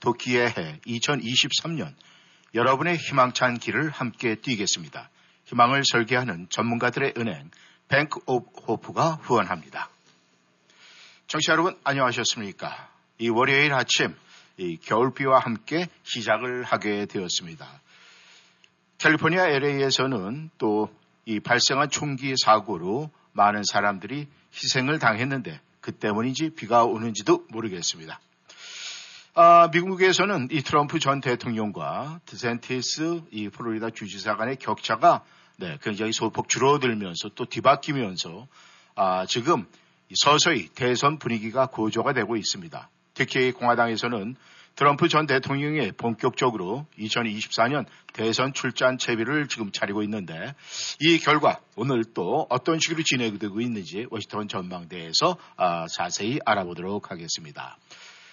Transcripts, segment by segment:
토끼의 해 2023년 여러분의 희망찬 길을 함께 뛰겠습니다. 희망을 설계하는 전문가들의 은행 Bank of Hope가 후원합니다. 청취자 여러분 안녕하셨습니까? 이 월요일 아침 이 겨울비와 함께 시작을 하게 되었습니다. 캘리포니아 LA에서는 또 이 발생한 총기 사고로 많은 사람들이 희생을 당했는데 그 때문인지 비가 오는지도 모르겠습니다. 아, 미국에서는 이 트럼프 전 대통령과 드센티스 이 플로리다 주지사 간의 격차가 네, 굉장히 소폭 줄어들면서 또 뒤바뀌면서 아, 지금 서서히 대선 분위기가 고조가 되고 있습니다. 특히 공화당에서는 트럼프 전 대통령이 본격적으로 2024년 대선 출전 채비를 지금 차리고 있는데 이 결과 오늘 또 어떤 식으로 진행되고 있는지 워싱턴 전망대에서 아, 자세히 알아보도록 하겠습니다.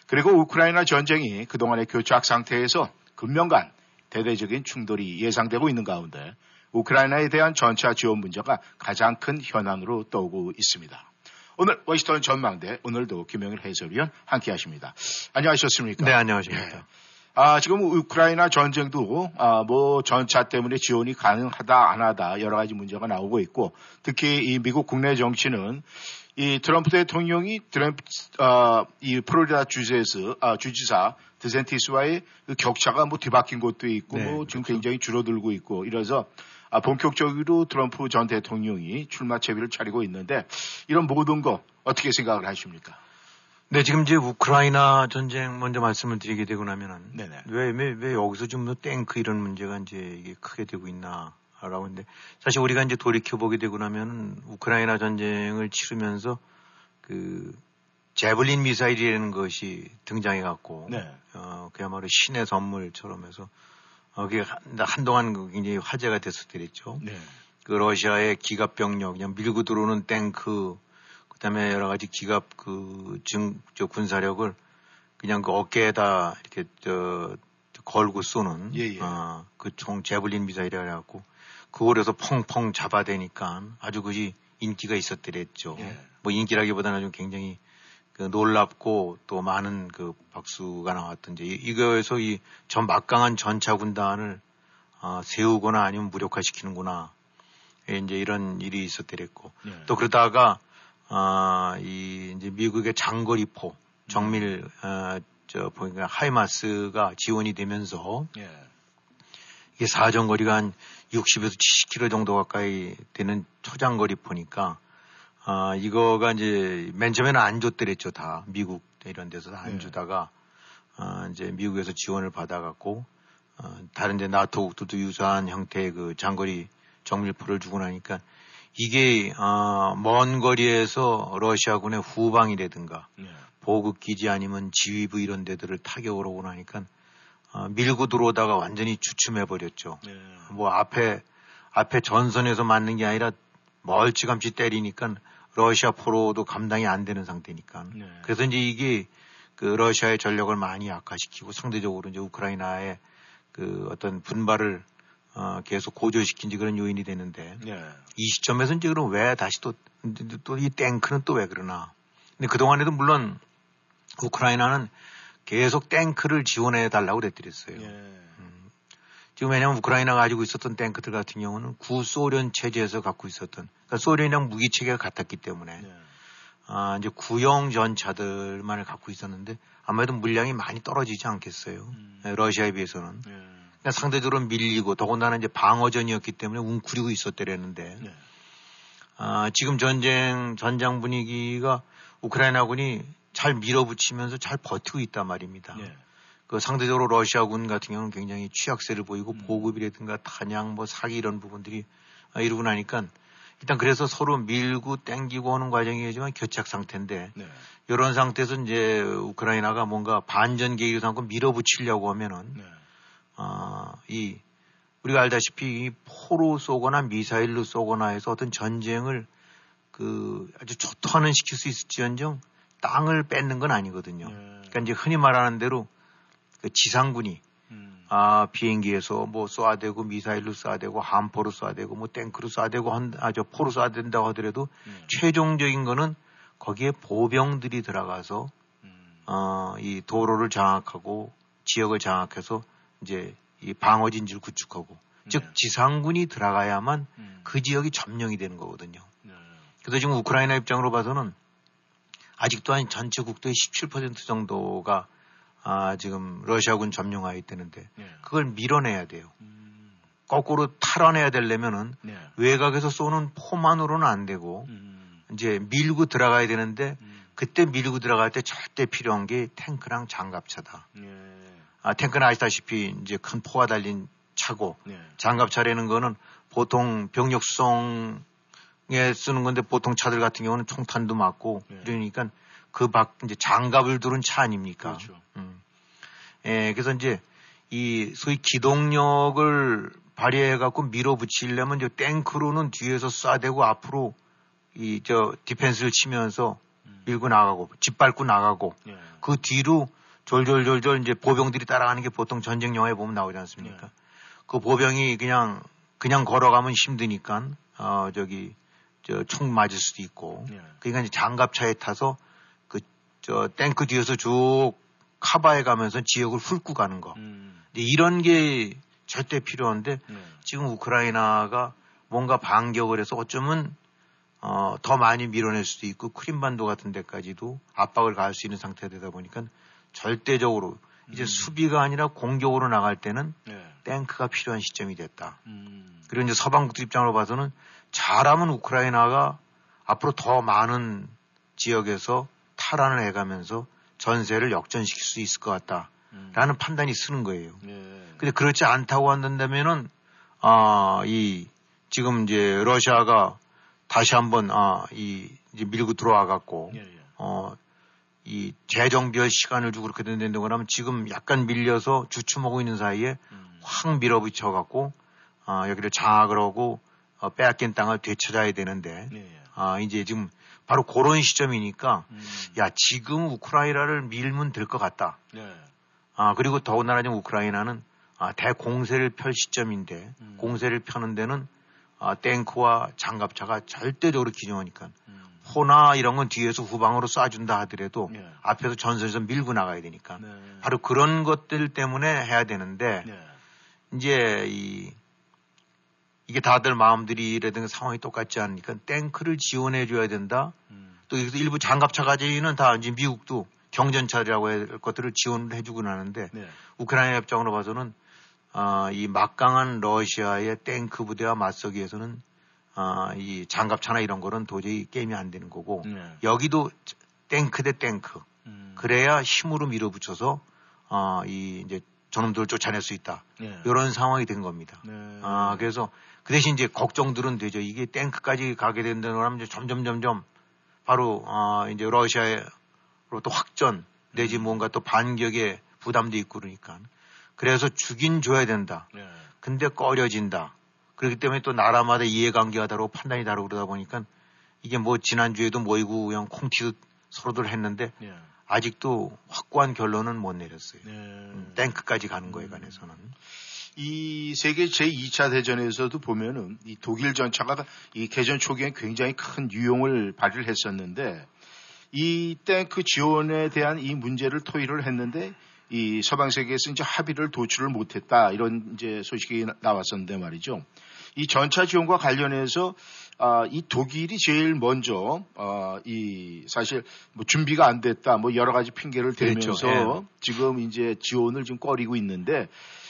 그리고 우크라이나 전쟁이 그동안의 교착 상태에서 금년간 대대적인 충돌이 예상되고 있는 가운데 우크라이나에 대한 전차 지원 문제가 가장 큰 현안으로 떠오고 있습니다. 오늘 워싱턴 전망대 오늘도 김영일 해설위원 함께 하십니다. 안녕하셨습니까? 네, 안녕하십니까. 예. 아, 지금 우크라이나 전쟁도 아, 뭐 전차 때문에 지원이 가능하다 안 하다 여러 가지 문제가 나오고 있고 특히 이 미국 국내 정치는 이 트럼프 대통령이 트럼프 아, 이 플로리다 주지에서 아, 주지사 드센티스와의 그 격차가 뭐 뒤바뀐 것도 있고 네, 뭐 지금 굉장히 줄어들고 있고 이래서 아, 본격적으로 트럼프 전 대통령이 출마 채비를 차리고 있는데 이런 모든 거 어떻게 생각을 하십니까? 네, 지금 이제 우크라이나 전쟁 먼저 말씀을 드리게 되고 나면은. 왜, 왜, 왜 여기서 좀뭐 탱크 이런 문제가 이제 이게 크게 되고 있나. 라고 하는데 사실 우리가 이제 돌이켜보게 되고 나면 우크라이나 전쟁을 치르면서 그 제블린 미사일이라는 것이 등장해 갖고 네. 어, 그야말로 신의 선물처럼 해서 어, 그게 한- 한동안 그 굉장히 화제가 됐었더랬죠. 네. 그 러시아의 기갑 병력, 그냥 밀고 들어오는 탱크, 그다음에 여러 가지 기갑 그 증, 저 군사력을 그냥 그 어깨에다 이렇게 저 걸고 쏘는 예, 예. 어, 그총 제블린 미사일이라 갖고 그걸에서 펑펑 잡아대니까 아주 그지 인기가 있었더랬죠. 예. 뭐 인기라기보다는 좀 굉장히 그 놀랍고 또 많은 그 박수가 나왔던 이제 이- 이거에서 이 전 막강한 전차 군단을 아, 세우거나 아니면 무력화시키는구나. 예, 이제 이런 일이 있었더랬고 네. 또 그러다가 아, 이 이제 미국의 장거리포 정밀 어, 저 보니까 하이마스가 지원이 되면서 예. 이게 사정거리가 한 60에서 70km 정도 가까이 되는 초장거리 포니까 아 이거가 이제 맨 처음에는 안 줬더랬죠 다 미국 이런 데서 다안 네. 주다가 아 이제 미국에서 지원을 받아갖고 어, 다른 데 나토국들도 유사한 형태의 그 장거리 정밀포를 주고 나니까 이게 아, 먼 거리에서 러시아군의 후방이라든가 예. 보급 기지 아니면 지휘부 이런 데들을 타격을 오고 나니까 어, 밀고 들어오다가 완전히 주춤해 버렸죠. 예. 뭐 앞에 앞에 전선에서 맞는 게 아니라 멀찌감치 때리니까 러시아 포로도 감당이 안 되는 상태니까. 네. 그래서 이제 이게 그 러시아의 전력을 많이 악화시키고 상대적으로 이제 우크라이나의 그 어떤 분발을 어, 계속 고조시킨 지 그런 요인이 되는데 예. 이 시점에서 이제 그럼 왜 다시 또, 또이 탱크는 또 왜 그러나. 근데 그 동안에도 물론 우크라이나는 계속 탱크를 지원해 달라고 그랬더랬어요. 예. 지금 왜냐하면 우크라이나가 가지고 있었던 탱크들 같은 경우는 구소련 체제에서 갖고 있었던, 그러니까 소련이랑 무기 체계가 같았기 때문에, 예. 아, 이제 구형 전차들만을 갖고 있었는데 아무래도 물량이 많이 떨어지지 않겠어요. 음. 예, 러시아에 비해서는. 예. 그러니까 상대적으로 밀리고 더군다나 이제 방어전이었기 때문에 웅크리고 있었더랬는데, 예. 아, 지금 전쟁, 전장 분위기가 우크라이나군이 잘 밀어붙이면서 잘 버티고 있단 말입니다. 예. 그 상대적으로 러시아군 같은 경우는 굉장히 취약세를 보이고 음. 보급이라든가 탄약, 뭐 사기 이런 부분들이 아, 이러고 나니까 일단 그래서 서로 밀고 땡기고 하는 과정이지만 교착 상태인데 네. 이런 상태에서 이제 우크라이나가 뭔가 반전 계기를 삼고 밀어붙이려고 하면은 네. 아, 이 우리가 알다시피 이 포로 쏘거나 미사일로 쏘거나 해서 어떤 전쟁을 그 아주 초토화는 시킬 수 있을지언정 땅을 뺏는 건 아니거든요. 네. 그러니까 이제 흔히 말하는 대로 그 지상군이 음. 아 비행기에서 뭐 쏴대고 미사일로 쏴대고 함포로 쏴대고 뭐 탱크로 쏴대고 아저 포로 쏴댄다고 하더라도 네. 최종적인 거는 거기에 보병들이 들어가서 음. 어, 이 도로를 장악하고 지역을 장악해서 이제 이 방어 진지를 구축하고 즉 네. 지상군이 들어가야만 음. 그 지역이 점령이 되는 거거든요. 네. 그래서 지금 우크라이나 입장으로 봐서는 아직도 한 전체 국토의 17% 정도가 아, 지금 러시아군 점령하에 있다는데 네. 그걸 밀어내야 돼요. 음. 거꾸로 탈환해야 되려면은 네. 외곽에서 쏘는 포만으로는 안 되고 음. 이제 밀고 들어가야 되는데 음. 그때 밀고 들어갈 때 절대 필요한 게 탱크랑 장갑차다. 네. 아, 탱크는 아시다시피 이제 큰 포가 달린 차고 네. 장갑차라는 거는 보통 병력 수송 에 쓰는 건데 보통 차들 같은 경우는 총탄도 맞고 네. 그러니까 그 밖 이제 장갑을 두른 차 아닙니까? 그렇죠. 음. 예, 그래서 이제 이 소위 기동력을 발휘해 갖고 밀어붙이려면 이제 탱크로는 뒤에서 쏴대고 앞으로 이 저 디펜스를 치면서 음. 밀고 나가고 짓밟고 나가고 네. 그 뒤로 졸졸졸졸 이제 보병들이 따라가는 게 보통 전쟁 영화에 보면 나오지 않습니까? 네. 그 보병이 그냥 그냥 걸어가면 힘드니까 어 저기 저총 맞을 수도 있고 네. 그러니까 이제 장갑차에 타서 그 저 탱크 뒤에서 쭉 카바해 가면서 지역을 훑고 가는 거. 음. 근데 이런 게 절대 필요한데 네. 지금 우크라이나가 뭔가 반격을 해서 어쩌면 어, 더 많이 밀어낼 수도 있고 크림반도 같은 데까지도 압박을 가할 수 있는 상태가 되다 보니까 절대적으로 이제 음. 수비가 아니라 공격으로 나갈 때는 네. 탱크가 필요한 시점이 됐다. 음. 그리고 이제 서방국들 입장으로 봐서는 잘하면 우크라이나가 앞으로 더 많은 지역에서 탈환을 해가면서 전세를 역전시킬 수 있을 것 같다 라는 음. 판단이 쓰는 거예요. 네. 근데 그렇지 않다고 한다면은 아, 이 지금 이제 러시아가 다시 한번 아, 이 이제 밀고 들어와 갖고 예, 예. 어, 이 재정비할 시간을 주고 그렇게 된다는 거라면 지금 약간 밀려서 주춤하고 있는 사이에 음. 확 밀어붙여 갖고 아, 여기를 장악을 하고 어, 빼앗긴 땅을 되찾아야 되는데 예, 예. 아, 이제 지금 바로 그런 시점이니까 음. 야, 지금 우크라이나를 밀면 될 것 같다. 네. 아, 그리고 더군다나 지금 우크라이나는 아, 대공세를 펼 시점인데 음. 공세를 펴는 데는 아, 탱크와 장갑차가 절대적으로 기념하니까 음. 호나 이런 건 뒤에서 후방으로 쏴준다 하더라도 예. 앞에서 전선에서 밀고 나가야 되니까 네. 바로 그런 것들 때문에 해야 되는데 네. 이제 이 이게 다들 마음들이라든가 상황이 똑같지 않으니까 탱크를 지원해 줘야 된다. 음. 또 일부 장갑차까지는 다 이제 미국도 경전차라고 할 것들을 지원을 해주곤 하는데 네. 우크라이나 입장으로 봐서는 아, 이 막강한 러시아의 탱크 부대와 맞서기 위해서는 아, 이 장갑차나 이런 거는 도저히 게임이 안 되는 거고 네. 여기도 탱크 대 탱크 음. 그래야 힘으로 밀어붙여서 아, 이 이제 저놈들을 쫓아낼 수 있다 네. 이런 상황이 된 겁니다. 네. 아, 그래서 그 대신 이제 걱정들은 되죠. 이게 탱크까지 가게 된다는 거라면 이제 점점 점점 바로 아, 이제 러시아로 또 확전 내지 뭔가 또 반격의 부담도 있고 그러니까 그래서 주긴 줘야 된다. 네. 근데 꺼려진다. 그렇기 때문에 또 나라마다 이해관계가 다르고 판단이 다르고 그러다 보니까 이게 뭐 지난주에도 모이고 그냥 콩튀듯 서로들 했는데 네. 아직도 확고한 결론은 못 내렸어요. 네. 음, 탱크까지 가는 거에 관해서는. 이 세계 제2차 대전에서도 보면은 이 독일 전차가 이 개전 초기에 굉장히 큰 유용을 발휘를 했었는데 이 탱크 지원에 대한 이 문제를 토의를 했는데 이 서방 세계에서 이제 합의를 도출을 못했다 이런 이제 소식이 나- 나왔었는데 말이죠. 이 전차 지원과 관련해서 아, 이 독일이 제일 먼저 아, 이 사실 뭐 준비가 안 됐다 뭐 여러 가지 핑계를 대면서 그렇죠. 예. 지금 이제 지원을 좀 꺼리고 있는데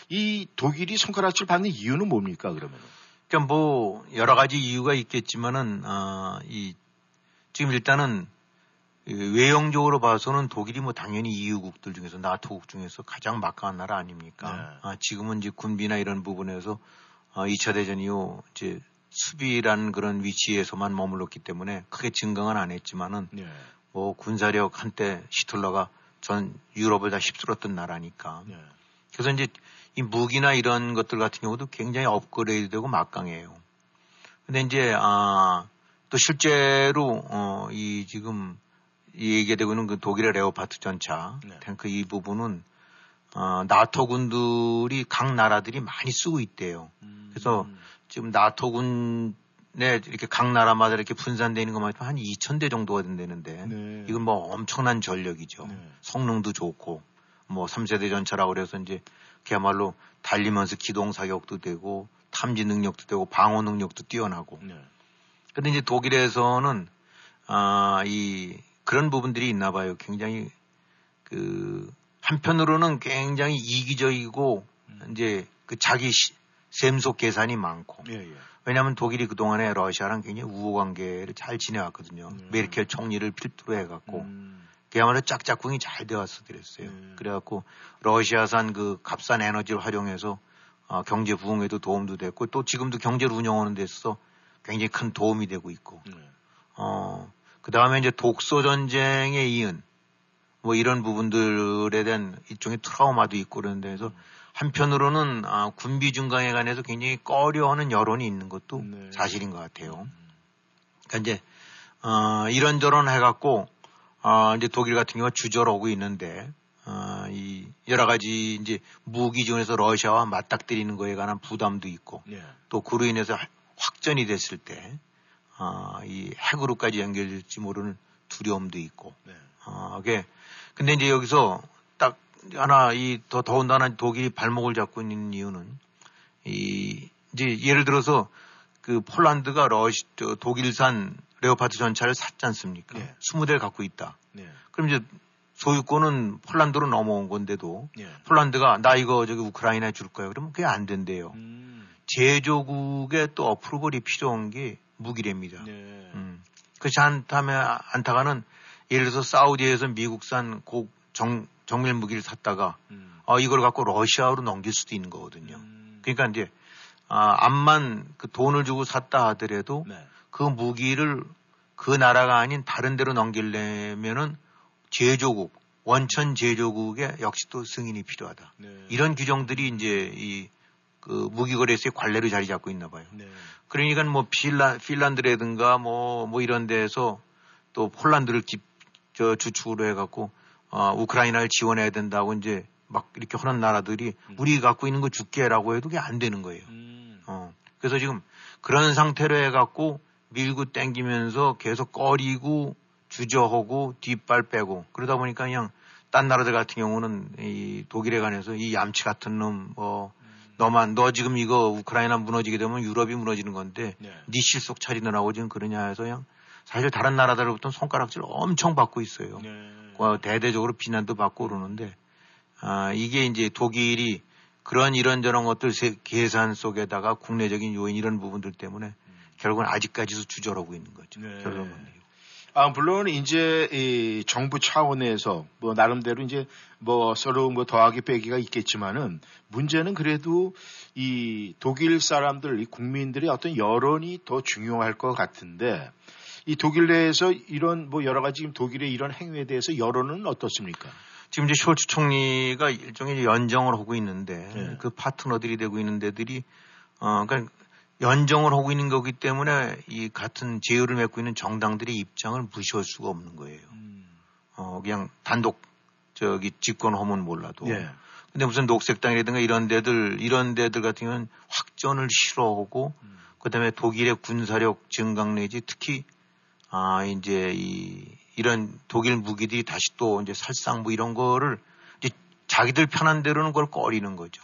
이 독일이 손가락질 받는 이유는 뭡니까 그러면? 그러니까 뭐 여러 가지 이유가 있겠지만은 아, 이 지금 일단은 이 외형적으로 봐서는 독일이 뭐 당연히 EU국들 중에서 나토국 중에서 가장 막강한 나라 아닙니까? 네. 아, 지금은 이제 군비나 이런 부분에서 아, 2차 대전 이후 이제 수비라는 그런 위치에서만 머물렀기 때문에 크게 증강은 안 했지만은 네. 뭐 군사력 한때 히틀러가 전 유럽을 다 휩쓸었던 나라니까. 네. 그래서 이제 이 무기나 이런 것들 같은 경우도 굉장히 업그레이드되고 막강해요. 근데 이제 아, 또 실제로 어, 이 지금 이 얘기되고 있는 그 독일의 레오파트 전차 네. 탱크 이 부분은 어, 나토 군들이 각 나라들이 많이 쓰고 있대요. 그래서 지금 나토 군에 이렇게 각 나라마다 이렇게 분산되는 것만 해도 한 2,000대 정도가 된다는데 네. 이건 뭐 엄청난 전력이죠. 네. 성능도 좋고 뭐 3세대 전차라고 그래서 이제 그야말로 달리면서 기동 사격도 되고 탐지 능력도 되고 방어 능력도 뛰어나고. 네. 근데 이제 독일에서는 아, 이 그런 부분들이 있나 봐요. 굉장히 그 한편으로는 굉장히 이기적이고 이제 그 자기 시- 셈속 계산이 많고 예, 예. 왜냐하면 독일이 그동안에 러시아랑 굉장히 우호 관계를 잘 지내왔거든요. 네. 메르켈 총리를 필두로 해갖고 음, 그야말로 짝짝꿍이 잘 되었어 그랬어요. 네. 그래갖고 러시아산 그 값싼 에너지를 활용해서 어, 경제 부흥에도 도움도 됐고 또 지금도 경제를 운영하는 데 있어서 굉장히 큰 도움이 되고 있고 네. 어, 그 다음에 이제 독소 전쟁에 이은 뭐 이런 부분들에 대한 일종의 트라우마도 있고 그런 데서 한편으로는 아, 군비 증강에 관해서 굉장히 꺼려하는 여론이 있는 것도 네. 사실인 것 같아요. 그러니까 이제 어, 이런저런 해갖고 어, 이제 독일 같은 경우가 주저하고 있는데 어, 이 여러 가지 이제 무기 중에서 러시아와 맞닥뜨리는 거에 관한 부담도 있고 네. 또 그로 인해서 확전이 됐을 때, 아, 이 핵으로까지 연결될지 모르는 두려움도 있고, 네. 아, 그게, 근데 이제 여기서 딱 하나, 이, 더, 더군다나 독일이 발목을 잡고 있는 이유는, 이, 이제 예를 들어서 그 폴란드가 러시, 저 독일산 레오파트 전차를 샀지 않습니까? 네. 20대를 갖고 있다. 네. 그럼 이제 소유권은 폴란드로 넘어온 건데도 네. 폴란드가 나 이거 저기 우크라이나에 줄 거야. 그러면 그게 안 된대요. 음, 제조국의 또 어프로벌이 필요한 게 무기랍니다. 네. 음. 그렇지 않다면 안타가는 예를 들어서 사우디에서 미국산 고 정, 정밀 무기를 샀다가 음, 어, 이걸 갖고 러시아로 넘길 수도 있는 거거든요. 음, 그러니까 이제 아, 암만 그 돈을 주고 샀다 하더라도 네. 그 무기를 그 나라가 아닌 다른 데로 넘기려면은 제조국 원천 제조국의 역시 또 승인이 필요하다. 네. 이런 규정들이 이제 이 그 무기 거래소의 관례로 자리 잡고 있나 봐요. 네. 그러니까 뭐 필란, 핀란드라든가 뭐, 뭐 이런 데에서 또 폴란드를 기, 저 주축으로 해갖고, 어, 우크라이나를 지원해야 된다고 이제 막 이렇게 하는 나라들이 우리 갖고 있는 거 줄게라고 해도 그게 안 되는 거예요. 음, 어. 그래서 지금 그런 상태로 해갖고 밀고 땡기면서 계속 꺼리고 주저하고 뒷발 빼고 그러다 보니까 그냥 딴 나라들 같은 경우는 이 독일에 관해서 이 얌치 같은 놈, 뭐, 너만, 너 지금 이거 우크라이나 무너지게 되면 유럽이 무너지는 건데, 네. 네 실속 차리느라고 지금 그러냐 해서 그냥 사실 다른 나라들로부터 손가락질 엄청 받고 있어요. 네. 어, 대대적으로 비난도 받고 그러는데, 아, 이게 이제 독일이 그런 이런저런 것들 세- 계산 속에다가 국내적인 요인 이런 부분들 때문에 결국은 아직까지도 주저하고 있는 거죠. 네. 결론은. 아, 물론 이제 이 정부 차원에서 뭐 나름대로 이제 뭐 서로 뭐 더하기 빼기가 있겠지만은 문제는 그래도 이 독일 사람들, 이 국민들의 어떤 여론이 더 중요할 것 같은데 이 독일 내에서 이런 뭐 여러 가지 지금 독일의 이런 행위에 대해서 여론은 어떻습니까? 지금 이제 숄츠 총리가 일종의 연정을 하고 있는데 네. 그 파트너들이 되고 있는 데들이 어 그러니까 연정을 하고 있는 거기 때문에 이 같은 제휴를 맺고 있는 정당들의 입장을 무시할 수가 없는 거예요. 어 그냥 단독 저기 집권하면 몰라도 예. 근데 무슨 녹색당이라든가 이런 데들 이런 데들 같은 경우는 확전을 싫어하고 그다음에 독일의 군사력 증강 내지 특히 아 이제 이 이런 독일 무기들이 다시 또 이제 살상 뭐 이런 거를 이제 자기들 편한 대로는 그걸 꺼리는 거죠.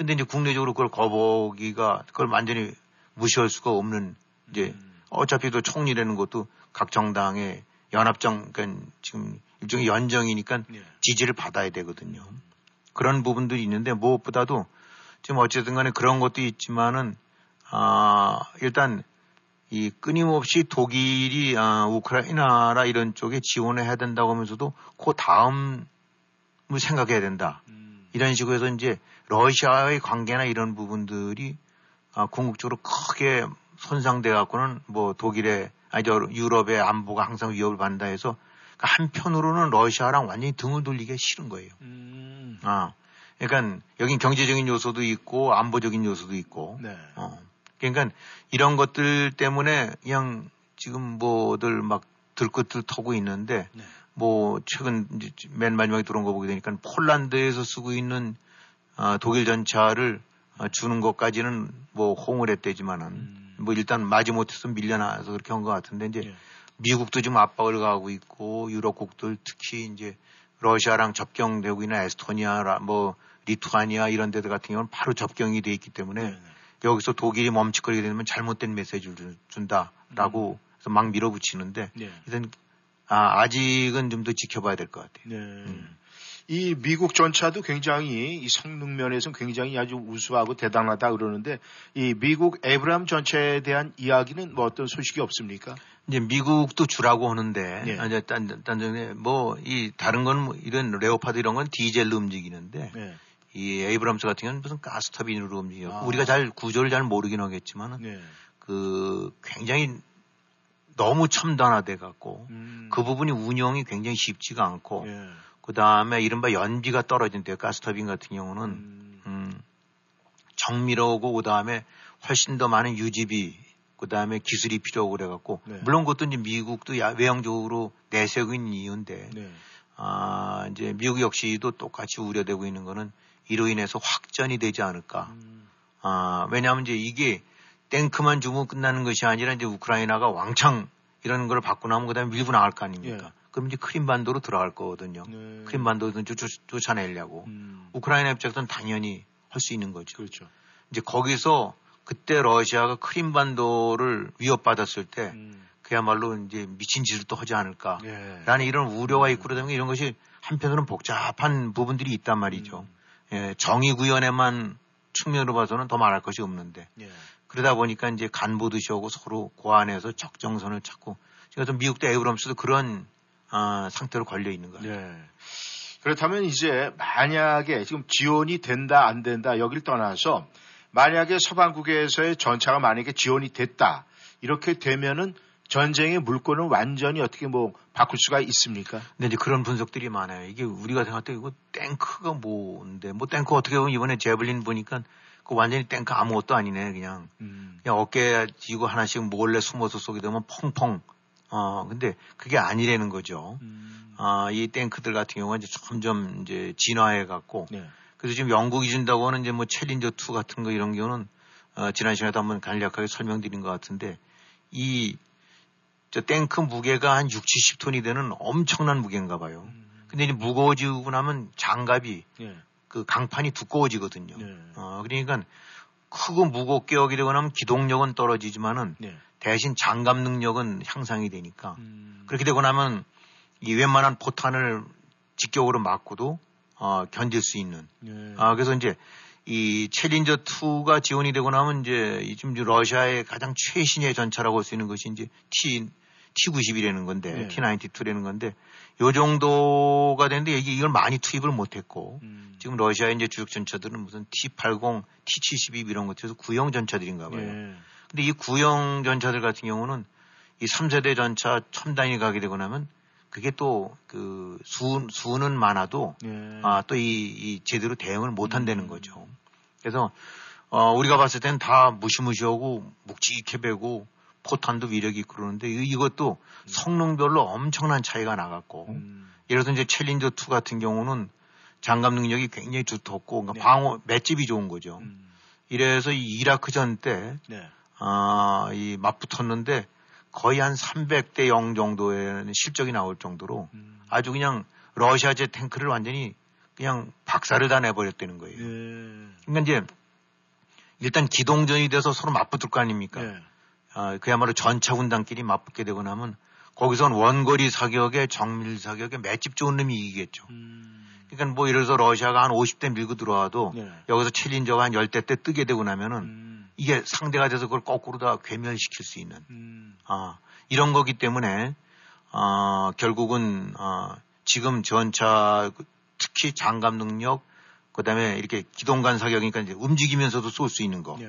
근데 이제 국내적으로 그걸 거보기가 그걸 완전히 무시할 수가 없는 이제 어차피 또 총리라는 것도 각 정당의 연합정 그러니까 지금 일종의 연정이니까 예. 지지를 받아야 되거든요. 그런 부분들이 있는데 무엇보다도 지금 어쨌든 간에 그런 것도 있지만은 아 일단 이 끊임없이 독일이 아, 우크라이나라 이런 쪽에 지원을 해야 된다고 하면서도 그 다음을 생각해야 된다. 이런 식으로 해서 이제 러시아의 관계나 이런 부분들이 아, 궁극적으로 크게 손상돼 갖고는 뭐 독일의 아니 저 유럽의 안보가 항상 위협을 받는다 해서 그러니까 한편으로는 러시아랑 완전히 등을 돌리기 싫은 거예요. 음. 아. 그러니까 여긴 경제적인 요소도 있고 안보적인 요소도 있고. 네. 어. 그러니까 이런 것들 때문에 그냥 지금 뭐들 막 들것들 터고 있는데 네. 뭐 최근 맨 마지막에 들어온 거 보게 되니까 폴란드에서 쓰고 있는 어, 독일 전차를 어, 주는 것까지는 뭐 호응을 했대지만은 음. 뭐 일단 마지못해서 밀려나서 그렇게 한 것 같은데 이제 네. 미국도 지금 압박을 가하고 있고 유럽국들 특히 이제 러시아랑 접경되고 있는 에스토니아, 뭐 리투아니아 이런 데들 같은 경우는 바로 접경이 돼 있기 때문에 네 네. 여기서 독일이 멈칫거리게 되면 잘못된 메시지를 준다라고 음. 해서 막 밀어붙이는데 네. 일단 아, 아직은 좀 더 지켜봐야 될 것 같아요. 네. 음. 이 미국 전차도 굉장히 이 성능 면에서 굉장히 아주 우수하고 대단하다 그러는데 이 미국 에브람 전차에 대한 이야기는 뭐 어떤 소식이 없습니까? 이제 미국도 주라고 하는데 네. 이제 딴 딴 전에 뭐 이 다른 건 뭐 이런 레오파드 이런 건 디젤로 움직이는데 네. 이 에이브람스 같은 경우는 무슨 가스터빈으로 움직여. 아. 우리가 잘 구조를 잘 모르긴 하겠지만은 네. 그 굉장히 너무 첨단화돼 갖고 음. 그 부분이 운영이 굉장히 쉽지가 않고 예. 그 다음에 이른바 연비가 떨어진대요. 가스터빈 같은 경우는 음. 음 정밀하고 그 다음에 훨씬 더 많은 유지비 그 다음에 기술이 필요하고 그래갖고 네. 물론 그것도 이제 미국도 외형적으로 내세우고 있는 이유인데 네. 아 이제 미국 역시도 똑같이 우려되고 있는 거는 이로 인해서 확전이 되지 않을까. 음. 아, 왜냐하면 이제 이게 탱크만 주면 끝나는 것이 아니라 이제 우크라이나가 왕창 이런 걸 받고 나면 그다음에 밀고 나갈 거 아닙니까? 예. 그럼 이제 크림반도로 들어갈 거거든요. 네. 크림반도는 쫓, 쫓아내려고. 음. 우크라이나 입장에서는 당연히 할 수 있는 거죠. 그렇죠. 이제 거기서 그때 러시아가 크림반도를 위협받았을 때 음. 그야말로 이제 미친 짓을 또 하지 않을까. 예. 라는 이런 우려가 있고 그러다 보니 이런 것이 한편으로는 복잡한 부분들이 있단 말이죠. 음. 예, 정의 구현에만 측면으로 봐서는 더 말할 것이 없는데 예. 그러다 보니까 이제 간보듯이 하고 서로 고안해서 적정선을 찾고 지금 미국도 에브럼스도 그런 어, 상태로 걸려 있는 거예요. 예. 그렇다면 이제 만약에 지금 지원이 된다 안 된다 여기를 떠나서 만약에 서방국에서의 전차가 만약에 지원이 됐다 이렇게 되면은 전쟁의 물꼬는 완전히 어떻게 뭐 바꿀 수가 있습니까? 네, 이제 그런 분석들이 많아요. 이게 우리가 생각할 때 이거 탱크가 뭔데, 뭐 탱크 어떻게 보면 이번에 제블린 보니까 그 완전히 탱크 아무것도 아니네, 그냥. 음. 그냥 어깨 쥐고 하나씩 몰래 숨어서 쏘게 되면 펑펑. 어, 근데 그게 아니라는 거죠. 음. 아, 이 탱크들 같은 경우는 이제 점점 이제 진화해 갖고. 네. 그래서 지금 영국이 준다고 하는 이제 뭐 챌린저 2 같은 거 이런 경우는 어, 지난 시간에도 한번 간략하게 설명드린 것 같은데 이 저 탱크 무게가 한 6, 70톤이 되는 엄청난 무게인가 봐요. 음. 근데 이제 무거워지고 나면 장갑이 예. 그 강판이 두꺼워지거든요. 예. 어, 그러니까 크고 무겁게 되고 나면 기동력은 떨어지지만은 예. 대신 장갑 능력은 향상이 되니까 음. 그렇게 되고 나면 이 웬만한 포탄을 직격으로 맞고도 어, 견딜 수 있는. 예. 아, 그래서 이제 이 챌린저 2가 지원이 되고 나면 이제 지금 러시아의 가장 최신의 전차라고 할 수 있는 것이 이제 T T91이라는 건데 네. T92라는 건데 요 정도가 되는데 이게 이걸 많이 투입을 못했고 음. 지금 러시아의 이제 주력 전차들은 무슨 T80, T72 이런 것들에서 구형 전차들인가 봐요. 네. 근데 이 구형 전차들 같은 경우는 이 3세대 전차 첨단이 가게 되고 나면 그게 또 그 수, 수는 많아도 네. 아, 또 이 이 제대로 대응을 못 한다는 음. 거죠. 그래서 어, 우리가 봤을 때는 다 무시무시하고 묵직해 배고 포탄도 위력이 있고 그러는데 이것도 음. 성능별로 엄청난 차이가 나갔고 음. 예를 들어서 이제 챌린저 2 같은 경우는 장갑 능력이 굉장히 두텁고 그러니까 네. 방어 맷집이 좋은 거죠. 음. 이래서 이 이라크 전 때, 네. 아, 이 맞붙었는데 거의 한 300대 0 정도의 실적이 나올 정도로 음. 아주 그냥 러시아제 탱크를 완전히 그냥 박살을 다 내버렸다는 거예요. 네. 그러니까 이제 일단 기동전이 돼서 서로 맞붙을 거 아닙니까? 네. 아, 그야말로 전차 군단끼리 맞붙게 되고 나면 거기선 원거리 사격에 정밀 사격에 맷집 좋은 놈이 이기겠죠. 음. 그러니까 뭐 예를 들어서 러시아가 한 50대 밀고 들어와도 네. 여기서 챌린저가 한 10대 때 뜨게 되고 나면은 음. 이게 상대가 돼서 그걸 거꾸로 다 괴멸시킬 수 있는 음. 아, 이런 거기 때문에 아, 결국은 아, 지금 전차 특히 장갑 능력 그다음에 이렇게 기동간 사격이니까 이제 움직이면서도 쏠 수 있는 거. 예.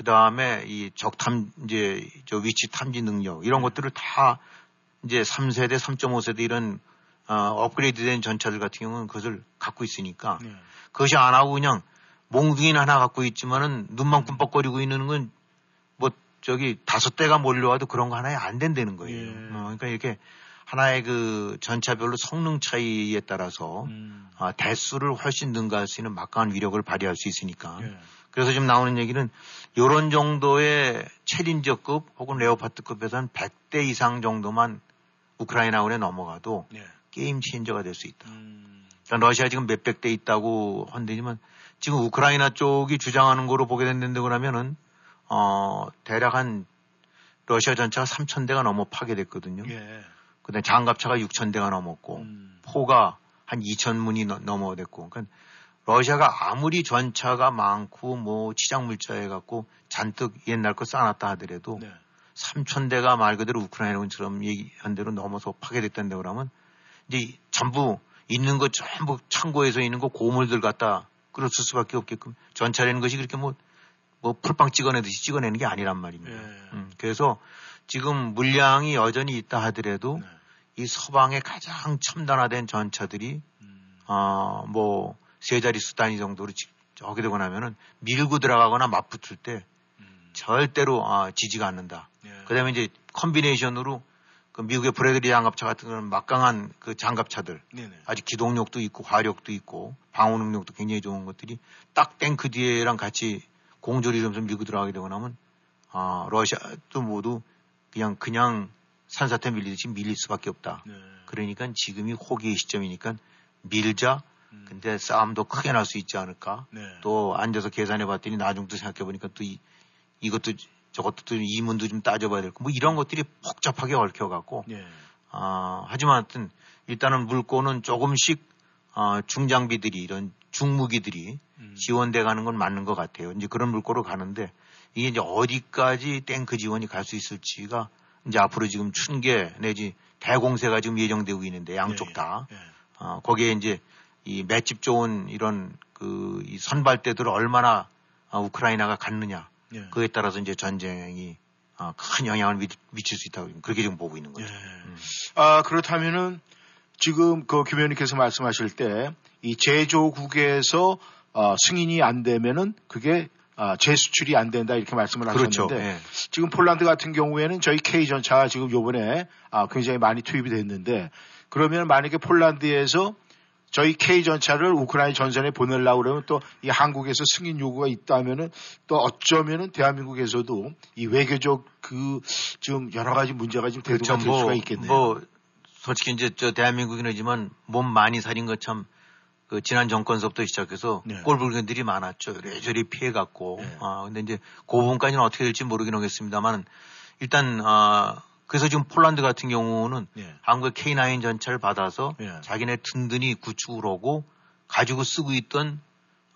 그 다음에 이 적탐 이제 저 위치 탐지 능력 이런 네. 것들을 다 이제 3세대, 3.5세대 이런 어, 업그레이드 된 전차들 같은 경우는 그것을 갖고 있으니까 예. 그것이 안 하고 그냥 몽둥이는 하나 갖고 있지만은 눈만 꿈뻑거리고 있는 건 뭐 저기 다섯 대가 몰려와도 그런 거 하나에 안 된다는 거예요. 예. 어, 그러니까 이렇게 하나의 그 전차별로 성능 차이에 따라서 음. 아, 대수를 훨씬 능가할 수 있는 막강한 위력을 발휘할 수 있으니까. 예. 그래서 지금 나오는 얘기는 요런 정도의 챌린저급 혹은 레오파트급에서 한 100대 이상 정도만 우크라이나군에 넘어가도 예. 게임 체인저가 될 수 있다. 음. 그러니까 러시아 지금 몇백 대 있다고 한대지만 지금 우크라이나 쪽이 주장하는 거로 보게 된다고 그러면은 어 대략 한 러시아 전차가 3천 대가 넘어 파괴됐거든요. 예. 그다음에 장갑차가 6천 대가 넘었고 음. 포가 한 2천 문이 넘- 넘어됐고 그러니까 러시아가 아무리 전차가 많고 뭐 치장 물자해 갖고 잔뜩 옛날 거 쌓아놨다 하더라도 네. 3천 대가 말 그대로 우크라이나군처럼 얘기한 대로 넘어서 파괴됐다는데 그러면 이제 전부 있는 거 전부 창고에서 있는 거 고물들 갖다 끌었을 수밖에 없게끔 전차라는 것이 그렇게 뭐, 뭐 풀빵 찍어내듯이 찍어내는 게 아니란 말입니다. 예. 음, 그래서 지금 물량이 여전히 있다 하더라도 네. 이 서방의 가장 첨단화된 전차들이 음. 어, 뭐, 세 자릿수 단위 정도로 지- 저게 되고 나면은 밀고 들어가거나 맞붙을 때 음. 절대로 아, 지지가 않는다. 예. 그 다음에 이제 컨비네이션으로 그 미국의 브래드리 장갑차 같은 그런 막강한 그 장갑차들 네네. 아주 기동력도 있고 화력도 있고 방어 능력도 굉장히 좋은 것들이 딱 탱크 뒤에랑 같이 공조리 이러면서 밀고 들어가게 되고 나면 아, 러시아도 모두 그냥 그냥 산사태 밀리듯이 밀릴 수밖에 없다. 네. 그러니까 지금이 호기의 시점이니까 밀자. 음. 근데 싸움도 크게 날 수 있지 않을까. 네. 또 앉아서 계산해 봤더니 나중 또 생각해 보니까 또 이, 이것도 저것도 또 이문도 좀 따져봐야 될 거. 뭐 이런 것들이 복잡하게 얽혀 갖고 예. 아, 하지만 하여튼 일단은 물꼬는 조금씩 아, 중장비들이 이런 중무기들이 음. 지원돼 가는 건 맞는 것 같아요. 이제 그런 물꼬로 가는데 이게 이제 어디까지 탱크 지원이 갈 수 있을지가 이제 앞으로 지금 춘계 내지 대공세가 지금 예정되고 있는데 양쪽 예, 다 예. 어, 거기에 이제 이 맷집 좋은 이런 그 이 선발대들을 얼마나 아, 우크라이나가 갖느냐 예. 그에 따라서 이제 전쟁이 아, 큰 영향을 미, 미칠 수 있다고 그렇게 지금 보고 있는 예. 거죠. 음. 아, 그렇다면은 지금 그 김 의원님께서 말씀하실 때 이 제조국에서 어, 승인이 안 되면은 그게 아, 재수출이 안 된다 이렇게 말씀을 그렇죠. 하셨는데 예. 지금 지금 폴란드 같은 경우에는 저희 K 전차가 지금 요번에 아, 굉장히 많이 투입이 됐는데 그러면 만약에 폴란드에서 저희 K 전차를 우크라이나 전선에 보내려고 그러면 또 이 한국에서 승인 요구가 있다면은 또 어쩌면은 대한민국에서도 이 외교적 그 좀 여러 가지 문제가 좀 대두가 될 수가 있겠네요. 뭐 솔직히 이제 저 대한민국이긴 하지만 몸 많이 살인 것참 그 지난 정권서부터 시작해서 네. 꼴불견들이 많았죠. 이래저래 피해갔고. 네. 아, 근데 이제 그 부분까지는 어떻게 될지 모르긴 하겠습니다만 일단, 아, 그래서 지금 폴란드 같은 경우는 예. 한국의 K9 전차를 받아서 예. 자기네 든든히 구축을 하고 가지고 쓰고 있던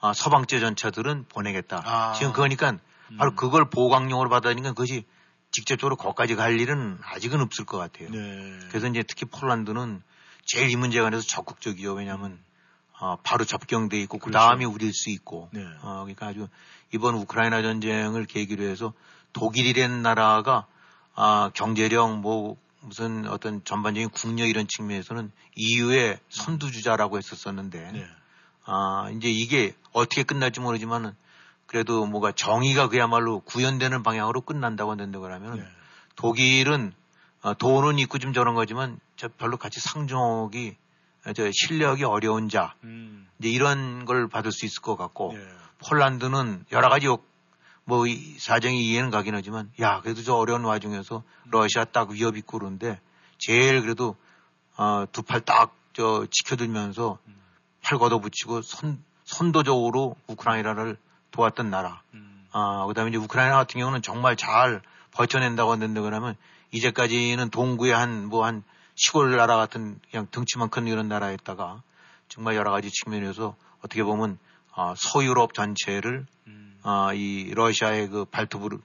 아, 서방제 전차들은 보내겠다. 아. 지금 그거니까 바로 음. 그걸 보강용으로 받아니까 그것이 직접적으로 거기까지 갈 일은 아직은 없을 것 같아요. 네. 그래서 이제 특히 폴란드는 제일 이 문제에 관해서 적극적이요. 왜냐하면 어, 바로 접경돼 있고 그 다음에 우릴 수 있고. 네. 어, 그러니까 아주 이번 우크라이나 전쟁을 계기로 해서 독일이라는 나라가 아, 경제력 뭐 무슨 어떤 전반적인 국력 이런 측면에서는 EU의 선두주자라고 했었었는데 네. 아, 이제 이게 어떻게 끝날지 모르지만은 그래도 뭐가 정의가 그야말로 구현되는 방향으로 끝난다고 한다고 그러면 네. 은 독일은 어, 돈은 있고 좀 저런 거지만 저 별로 같이 상종하기 어, 저 실력이 어려운 자 음. 이제 이런 걸 받을 수 있을 것 같고 네. 폴란드는 여러 가지 뭐이 사정이 이해는 가긴 하지만 야 그래도 저 어려운 와중에서 러시아 딱 위협 있고 그런데 제일 그래도 어, 두 팔 딱 저 지켜들면서 팔 걷어붙이고 선 선도적으로 우크라이나를 도왔던 나라. 음. 아, 그 다음에 이제 우크라이나 같은 경우는 정말 잘 버텨낸다고 하는데 그러면 이제까지는 동구의 한, 뭐한 시골 나라 같은 그냥 덩치만 큰 이런 나라였다가 정말 여러 가지 측면에서 어떻게 보면 아, 서유럽 전체를 음. 아, 이 러시아의 그 발톱으로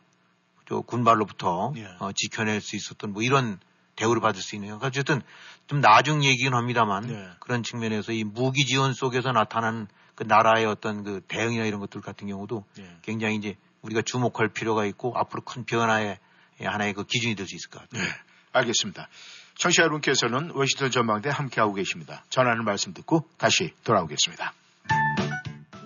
저 군발로부터 예. 어, 지켜낼 수 있었던 뭐 이런 대우를 받을 수 있네요. 어쨌든 좀 나중 얘기긴 합니다만 네. 그런 측면에서 이 무기 지원 속에서 나타나는 그 나라의 어떤 그 대응이나 이런 것들 같은 경우도 예. 굉장히 이제 우리가 주목할 필요가 있고 앞으로 큰 변화의 하나의 그 기준이 될 수 있을 것 같아요. 네, 알겠습니다. 청취자 여러분께서는 워싱턴 전망대 함께하고 계십니다. 전하는 말씀 듣고 다시 돌아오겠습니다.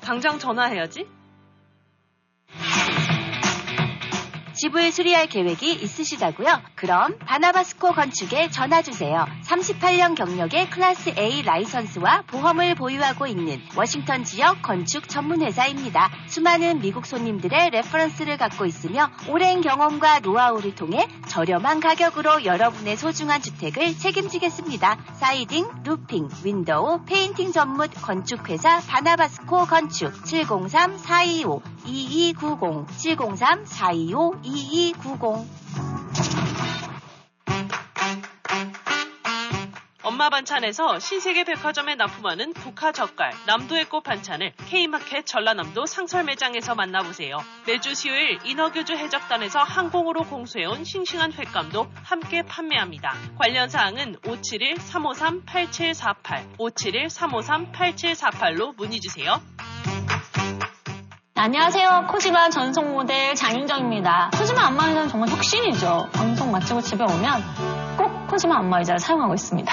당장 전화해야지. 집을 수리할 계획이 있으시다고요? 그럼 바나바스코 건축에 전화 주세요. 38년 경력의 Class A 라이선스와 보험을 보유하고 있는 워싱턴 지역 건축 전문 회사입니다. 수많은 미국 손님들의 reference를 갖고 있으며 오랜 경험과 노하우를 통해 저렴한 가격으로 여러분의 소중한 주택을 책임지겠습니다. siding, roofing, window, painting 전문 건축 회사 바나바스코 건축 703-425-2290 703-425-2290 엄마 반찬에서 신세계 백화점에 납품하는 국화 젓갈, 남도의 꽃 반찬을 K마켓 전라남도 상설 매장에서 만나보세요. 매주 수요일 인어교주 해적단에서 항공으로 공수해온 싱싱한 횟감도 함께 판매합니다. 관련 사항은 571-353-8748, 571-353-8748로 문의주세요. 안녕하세요. 코지마 전속 모델 장윤정입니다. 코지마 안마의자는 정말 혁신이죠. 방송 마치고 집에 오면 꼭 코지마 안마의자를 사용하고 있습니다.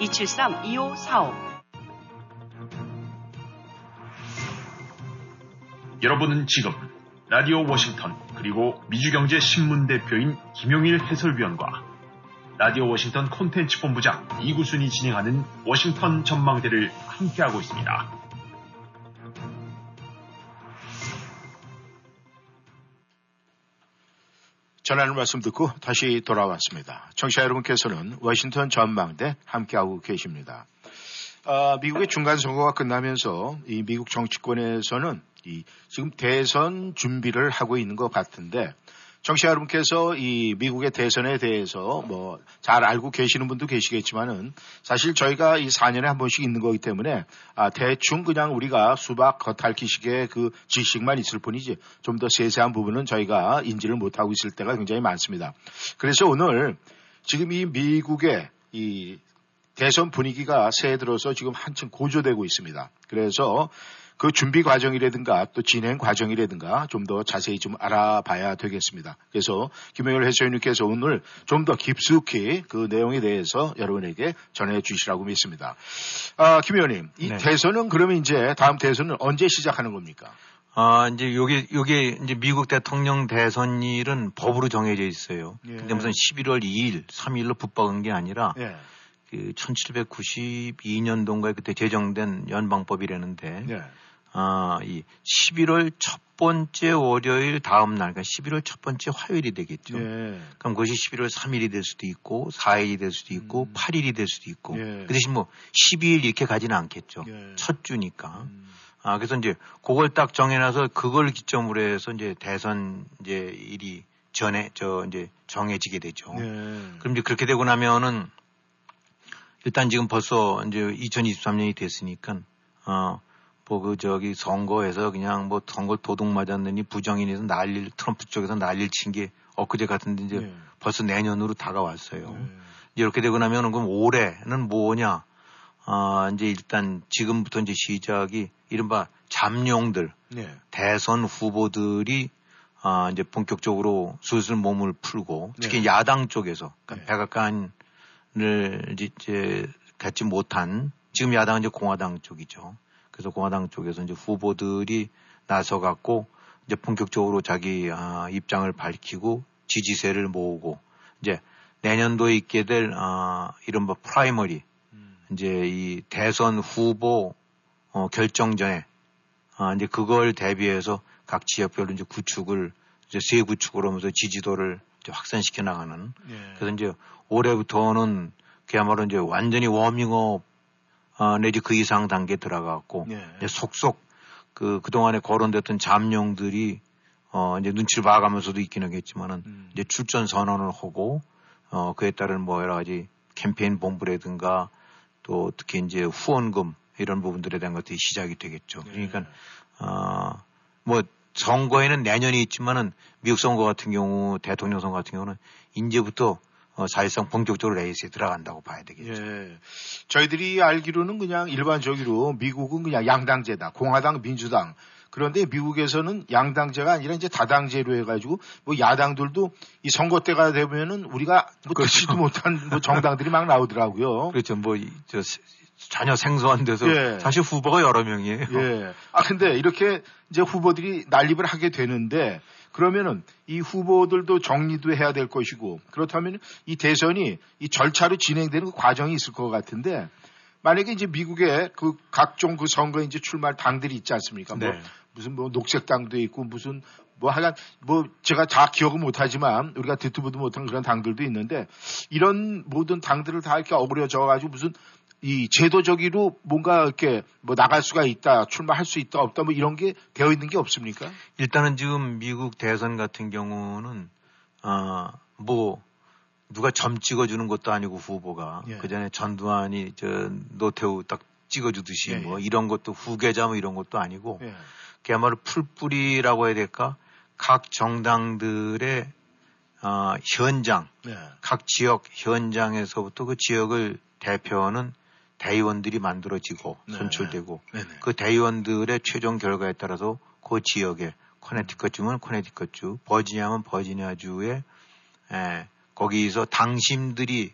273-2545 여러분은 지금 라디오 워싱턴 그리고 미주경제 신문 대표인 김용일 해설위원과 라디오 워싱턴 콘텐츠 본부장 이구순이 진행하는 워싱턴 전망대를 함께하고 있습니다. 전하는 말씀 듣고 다시 돌아왔습니다. 청취자 여러분께서는 워싱턴 전망대 함께하고 계십니다. 아, 미국의 중간 선거가 끝나면서 이 미국 정치권에서는 이 지금 대선 준비를 하고 있는 것 같은데 정치자 여러분께서 이 미국의 대선에 대해서 뭐 잘 알고 계시는 분도 계시겠지만은 사실 저희가 이 4년에 한 번씩 있는 거기 때문에 아 대충 그냥 우리가 수박 겉핥기식의 그 지식만 있을 뿐이지 좀 더 세세한 부분은 저희가 인지를 못하고 있을 때가 굉장히 많습니다. 그래서 오늘 지금 이 미국의 이 대선 분위기가 새해 들어서 지금 한층 고조되고 있습니다. 그래서 그 준비 과정이라든가 또 진행 과정이라든가 좀 더 자세히 좀 알아봐야 되겠습니다. 그래서 김영열 해설위원님께서 오늘 좀 더 깊숙이 그 내용에 대해서 여러분에게 전해 주시라고 믿습니다. 아, 김 의원님, 이 네. 대선은 그러면 이제 다음 대선은 언제 시작하는 겁니까? 아, 이제 요게, 요게 이제 미국 대통령 대선일은 법으로 정해져 있어요. 예. 근데 무슨 11월 2일, 3일로 붙박은 게 아니라 예. 그 1792년도인가에 그때 제정된 연방법이라는데 예. 아, 이 11월 첫 번째 월요일 다음 날, 그러니까 11월 첫 번째 화요일이 되겠죠. 예. 그럼 그것이 11월 3일이 될 수도 있고, 4일이 될 수도 있고, 8일이 될 수도 있고, 예. 그 대신 뭐 12일 이렇게 가지는 않겠죠. 예. 첫 주니까. 음. 아, 그래서 이제 그걸 딱 정해놔서 그걸 기점으로 해서 이제 대선 이제 일이 전에, 저 이제 정해지게 되죠. 예. 그럼 이제 그렇게 되고 나면은 일단 지금 벌써 이제 2023년이 됐으니까 어, 뭐 그 저기 선거에서 그냥 뭐 선거 도둑 맞았느니 부정인에서 난리를 트럼프 쪽에서 난리를 친 게 엊그제 같은데 이제 네. 벌써 내년으로 다가왔어요. 네. 이렇게 되고 나면은 그럼 올해는 뭐냐? 아, 이제 일단 지금부터 이제 시작이 이른바 잠룡들, 네. 대선 후보들이 아, 이제 본격적으로 슬슬 몸을 풀고 특히 네. 야당 쪽에서 네. 그러니까 백악관을 이제 갖지 못한 지금 야당은 이제 공화당 쪽이죠. 그래서 공화당 쪽에서 이제 후보들이 나서 갖고 이제 본격적으로 자기 아, 입장을 밝히고 지지세를 모으고 이제 내년도에 있게 될 아, 이른바 primary 이제 이 대선 후보 어, 결정전에 아, 이제 그걸 대비해서 각 지역별로 이제 구축을 이제 세 구축을 하면서 지지도를 이제 확산시켜 나가는 네. 그래서 이제 올해부터는 그야말로 이제 완전히 워밍업 어, 내지 그 이상 단계 들어가고 네. 이제 속속 그 그동안에 거론됐던 잠룡들이 어 이제 눈치를 봐가면서도 있긴 하겠지만은 음. 이제 출전 선언을 하고 어 그에 따른 뭐 여러 가지 캠페인 본부라든가 또 특히 이제 후원금 이런 부분들에 대한 것들이 시작이 되겠죠. 네. 그러니까 어뭐 선거에는 내년이 있지만은 미국 선거 같은 경우 대통령 선거 같은 경우는 이제부터 어, 사실상 본격적으로 레이스에 들어간다고 봐야 되겠죠. 예. 저희들이 알기로는 그냥 일반적으로 미국은 그냥 양당제다. 공화당, 민주당. 그런데 미국에서는 양당제가 아니라 이제 다당제로 해가지고 뭐 야당들도 이 선거 때가 되면은 우리가 뭐 듣지도 못한 뭐 정당들이 막 나오더라고요. 그렇죠. 뭐, 이, 저, 세- 전혀 생소한 데서 예. 사실 후보가 여러 명이에요. 예. 아 근데 이렇게 이제 후보들이 난립을 하게 되는데 그러면은 이 후보들도 정리도 해야 될 것이고 그렇다면 이 대선이 이 절차로 진행되는 그 과정이 있을 것 같은데 만약에 이제 미국에 그 각종 그 선거에 이제 출마할 당들이 있지 않습니까? 뭐 네. 무슨 뭐 녹색당도 있고 무슨 뭐 하여간 뭐 제가 다 기억은 못하지만 우리가 듣도 보도 못한 그런 당들도 있는데 이런 모든 당들을 다 이렇게 어우러져 가지고 무슨 이 제도적으로 뭔가 이렇게 뭐 나갈 수가 있다, 출마할 수 있다, 없다 뭐 이런 게 되어 있는 게 없습니까? 일단은 지금 미국 대선 같은 경우는, 아, 뭐, 누가 점 찍어주는 것도 아니고 후보가. 예. 그 전에 전두환이 저 노태우 딱 찍어주듯이 예, 뭐 예. 이런 것도 후계자 뭐 이런 것도 아니고 예. 그야말로 풀뿌리라고 해야 될까? 각 정당들의 아, 현장, 네. 각 지역 현장에서부터 그 지역을 대표하는 대의원들이 만들어지고 네. 선출되고 네네. 그 대의원들의 최종 결과에 따라서 그 지역에 커네티컷주면 커네티컷주, 버지니아면 버지니아주에 에, 거기서 당심들이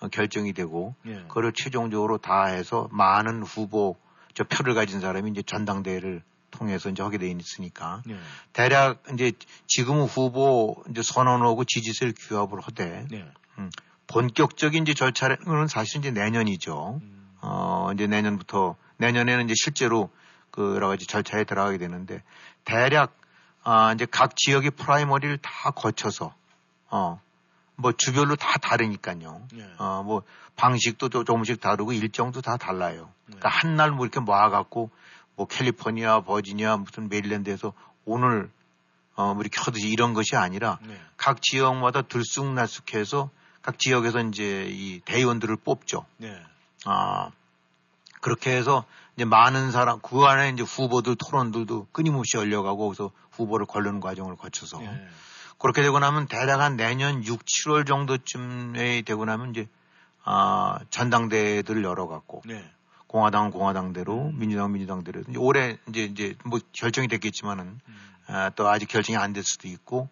어, 결정이 되고 예. 그걸 최종적으로 다 해서 많은 후보 저 표를 가진 사람이 이제 전당대회를 통해서 이제 하게 돼 있으니까 예. 대략 이제 지금 후보 이제 선언하고 지지세를 규합을 하되 네. 음, 본격적인 이제 절차는 사실 이제 내년이죠. 어, 이제 내년부터, 내년에는 이제 실제로 그 여러 가지 절차에 들어가게 되는데, 대략, 아, 이제 각 지역의 프라이머리를 다 거쳐서, 어, 뭐 주별로 다 다르니까요. 예. 어, 뭐 방식도 조- 조금씩 다르고 일정도 다 달라요. 그러니까 한 날 뭐 이렇게 모아갖고, 뭐 캘리포니아, 버지니아, 무슨 메릴랜드에서 오늘, 어, 뭐 이렇게 하듯이 이런 것이 아니라, 네. 각 지역마다 들쑥날쑥해서 각 지역에서 이제 이 대의원들을 뽑죠. 네. 아, 그렇게 해서 이제 많은 사람, 그 안에 이제 후보들 토론들도 끊임없이 열려가고 거기서 후보를 걸르는 과정을 거쳐서 예. 그렇게 되고 나면 대략 한 내년 6, 7월 정도쯤에 되고 나면 이제 아, 전당대회들을 열어갖고 네. 공화당은 공화당대로 민주당은 민주당대로 이제 올해 이제 이제 뭐 결정이 됐겠지만은 아, 또 아직 결정이 안 될 수도 있고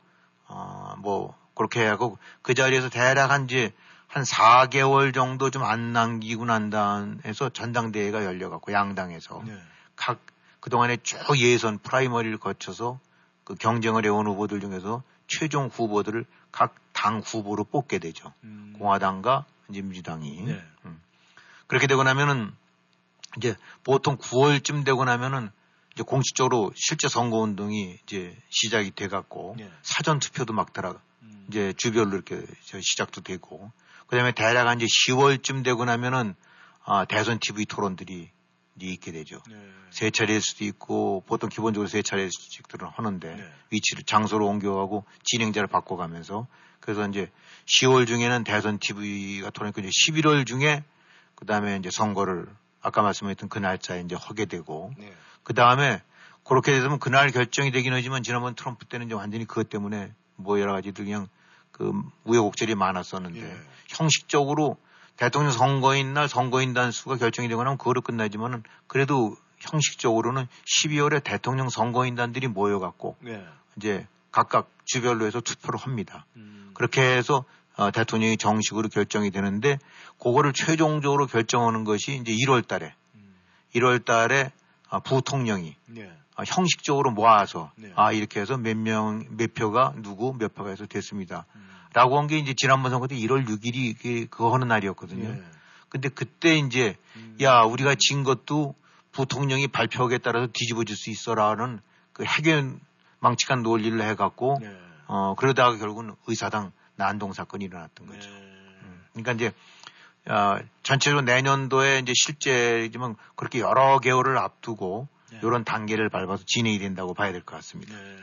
어, 뭐 그렇게 하고 그 자리에서 대략 한 이제 한 4개월 정도 좀 안 남기고 난 다음에서 전당대회가 열려갖고 양당에서 네. 각 그동안에 쭉 예선 프라이머리를 거쳐서 그 경쟁을 해온 후보들 중에서 최종 후보들을 각 당 후보로 뽑게 되죠. 음. 공화당과 이제 민주당이. 네. 음. 그렇게 되고 나면은 이제 보통 9월쯤 되고 나면은 이제 공식적으로 실제 선거 운동이 이제 시작이 돼 갖고 네. 사전 투표도 막 들어가 음. 이제 주별로 이렇게 저 시작도 되고 그 다음에 대략 한 이제 10월쯤 되고 나면은 아, 대선 TV 토론들이 있게 되죠. 네. 세 차례일 수도 있고 보통 기본적으로 세 차례씩들은 하는데 네. 위치를 장소로 옮겨가고 진행자를 바꿔가면서 그래서 이제 10월 중에는 대선 TV가 토론이고 이제 11월 중에 그 다음에 이제 선거를 아까 말씀하셨던 그 날짜에 이제 하게 되고 네. 그 다음에 그렇게 되면 그날 결정이 되긴 하지만 지난번 트럼프 때는 이제 완전히 그것 때문에 뭐 여러 가지들 그냥 그 우여곡절이 많았었는데 예. 형식적으로 대통령 선거인 날 선거인단 수가 결정이 되거나 하면 그거로 끝나지만은 그래도 형식적으로는 12월에 대통령 선거인단들이 모여갖고 네. 이제 각각 주별로 해서 투표를 합니다. 음. 그렇게 해서 어, 대통령이 정식으로 결정이 되는데 그거를 최종적으로 결정하는 것이 이제 1월 달에 1월 달에 아, 부통령이 네. 아, 형식적으로 모아서 네. 아 이렇게 해서 몇 명 몇 표가 누구 몇 표가 해서 됐습니다. 음. 라고 한 게 이제 지난번 선거 때 1월 6일이 그, 그거 하는 날이었거든요. 네. 근데 그때 이제 음. 야 우리가 진 것도 부통령이 발표하기에 따라서 뒤집어질 수 있어라는 그 해견 망측한 논리를 해갖고 네. 어 그러다가 결국은 의사당 난동 사건이 일어났던 거죠. 네. 음. 그러니까 이제 어, 전체적으로 내년도에 이제 실제지만 그렇게 여러 개월을 앞두고 네. 이런 단계를 밟아서 진행이 된다고 봐야 될 것 같습니다. 네.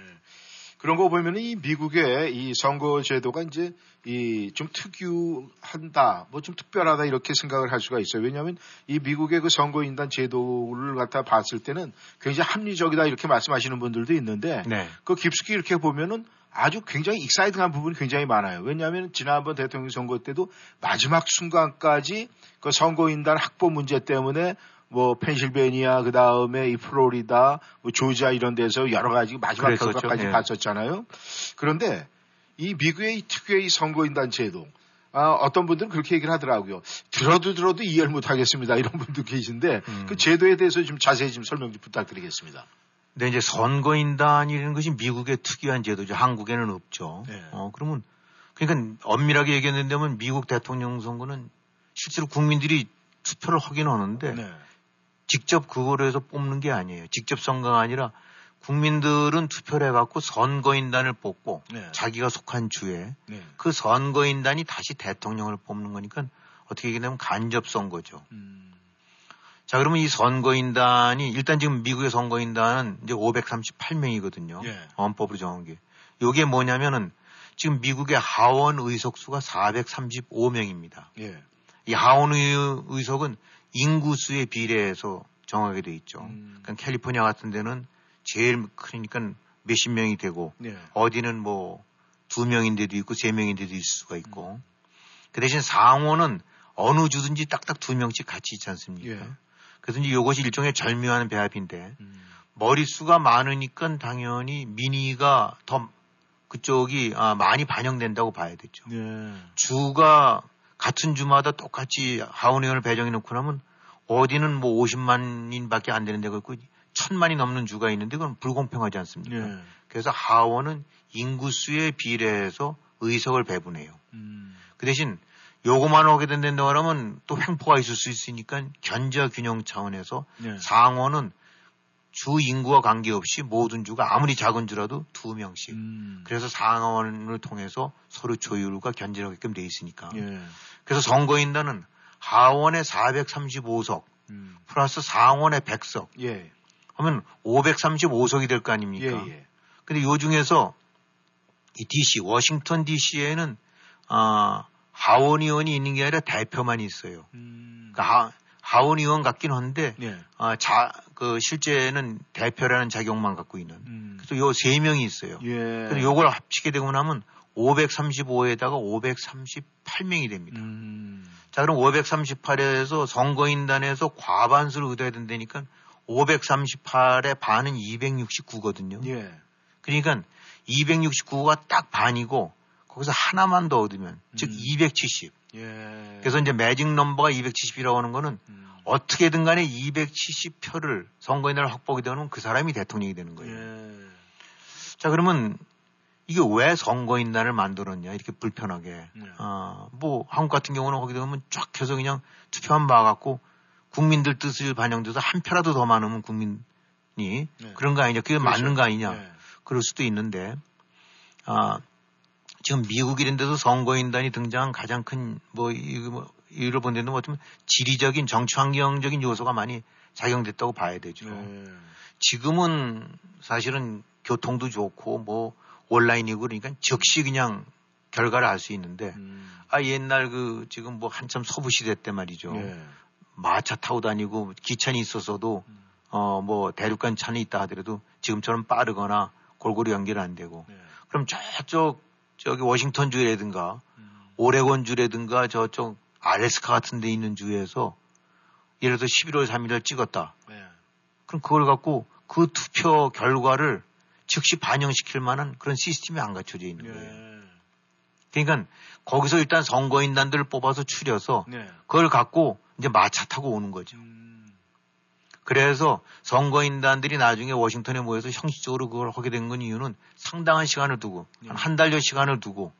그런 거 보면 이 미국의 이 선거 제도가 이제 이 좀 특유한다, 뭐 좀 특별하다 이렇게 생각을 할 수가 있어요. 왜냐하면 이 미국의 그 선거인단 제도를 갖다 봤을 때는 굉장히 합리적이다 이렇게 말씀하시는 분들도 있는데 네. 그 깊숙이 이렇게 보면은 아주 굉장히 exciting한 부분이 굉장히 많아요. 왜냐하면 지난번 대통령 선거 때도 마지막 순간까지 그 선거인단 확보 문제 때문에 뭐 펜실베니아 그 다음에 이 플로리다, 뭐 조지아 이런 데서 여러 가지 마지막 그랬었죠. 결과까지 예. 봤었잖아요. 그런데 이 미국의 이 특유의 이 선거인단 제도 아, 어떤 분들은 그렇게 얘기를 하더라고요. 들어도 들어도 이해를 못 하겠습니다. 이런 분도 계신데 음. 그 제도에 대해서 좀 자세히 좀 설명 좀 부탁드리겠습니다. 근데 이제 선거인단이라는 것이 미국의 특이한 제도죠. 한국에는 없죠. 네. 어, 그러면 그러니까 엄밀하게 얘기했는데면 미국 대통령 선거는 실제로 국민들이 투표를 하긴 하는데 네. 직접 그거로 해서 뽑는 게 아니에요. 직접 선거가 아니라 국민들은 투표를 해갖고 선거인단을 뽑고 네. 자기가 속한 주에 네. 그 선거인단이 다시 대통령을 뽑는 거니까 어떻게 얘기하면 간접 선거죠. 음. 자, 그러면 이 선거인단이 일단 지금 미국의 선거인단은 이제 538명이거든요. 예. 헌법으로 정한 게. 요게 뭐냐면은 지금 미국의 하원 의석수가 435명입니다. 예. 이 하원 의- 의석은 인구수에 비례해서 정하게 돼 있죠. 음. 그러니까 캘리포니아 같은 데는 제일 크니까 몇십 명이 되고 네. 어디는 뭐 두 명인데도 있고 세 명인데도 있을 수가 있고 그 대신 상원은 어느 주든지 딱딱 두 명씩 같이 있지 않습니까? 예. 그래서 이제 이것이 일종의 절묘한 배합인데 음. 머릿수가 많으니까 당연히 민의가 더 그쪽이 아, 많이 반영된다고 봐야 되죠. 네. 주가 같은 주마다 똑같이 하원의원을 배정해 놓고 나면 어디는 뭐 50만인밖에 안 되는 데가 있고 천만이 넘는 주가 있는데 그건 불공평하지 않습니까? 예. 그래서 하원은 인구수에 비례해서 의석을 배분해요. 음. 그 대신 요거만 하게 된다고 하면 또 횡포가 있을 수 있으니까 견제 균형 차원에서 네. 상원은 주 인구와 관계없이 모든 주가 아무리 작은 주라도 두 명씩. 음. 그래서 상원을 통해서 서로 조율과 견제를 하게끔 돼 있으니까. 예. 그래서 선거인단은 하원에 435석 음. 플러스 상원에 100석 예. 하면 535석이 될거 예. 아닙니까? 예. 근데 요 중에서 이 DC, 워싱턴 DC에는 아, 하원 의원이 있는 게 아니라 대표만 있어요. 음. 그러니까 하, 하원 의원 같긴 한데 예. 아, 자, 그 실제는 대표라는 자격만 갖고 있는. 음. 그래서 요 세 명이 있어요. 예. 그래서 요걸 합치게 되고 나면 535에다가 538명이 됩니다. 음. 자, 그럼 538에서 선거인단에서 과반수를 얻어야 된다니까 538의 반은 269거든요. 예. 그러니까 269가 딱 반이고 거기서 하나만 더 얻으면 즉 음. 270. 예. 그래서 이제 매직 넘버가 270이라고 하는 거는 음. 어떻게든 간에 270표를 선거인단을 확보하게 되면 그 사람이 대통령이 되는 거예요. 예. 자, 그러면 이게 왜 선거인단을 만들었냐 이렇게 불편하게. 네. 어, 뭐 한국 같은 경우는 거기 되면 쫙 해서 그냥 투표한 바 갖고 국민들 뜻을 반영돼서 한 표라도 더 많으면 국민이 네. 그런 거 아니냐. 그게 그렇죠. 맞는 거 아니냐. 예. 그럴 수도 있는데, 아, 지금 미국 이런 데서 선거인단이 등장한 가장 큰, 뭐, 이거 뭐, 이를 본 데는 뭐 어쩌면 지리적인 정치 환경적인 요소가 많이 작용됐다고 봐야 되죠. 예. 지금은 사실은 교통도 좋고 뭐 온라인이고 그러니까 즉시 그냥 결과를 알 수 있는데 음. 아 옛날 그 지금 뭐 한참 서부 시대 때 말이죠. 예. 마차 타고 다니고 기차는 있었어도 음. 어뭐 대륙간 차는 있다 하더라도 지금처럼 빠르거나 골고루 연결 안 되고 네. 그럼 저쪽 저기 워싱턴 주라든가 음. 오레곤 주라든가 저쪽 알래스카 같은 데 있는 주에서 예를 들어서 11월 3일을 찍었다. 네. 그럼 그걸 갖고 그 투표 결과를 즉시 반영시킬 만한 그런 시스템이 안 갖춰져 있는 네. 거예요. 그러니까 거기서 일단 선거인단들을 뽑아서 추려서 네. 그걸 갖고 이제 마차 타고 오는 거죠. 음. 그래서 선거인단들이 나중에 워싱턴에 모여서 형식적으로 그걸 하게 된 건 이유는 상당한 시간을 두고 한한 달여 시간을 두고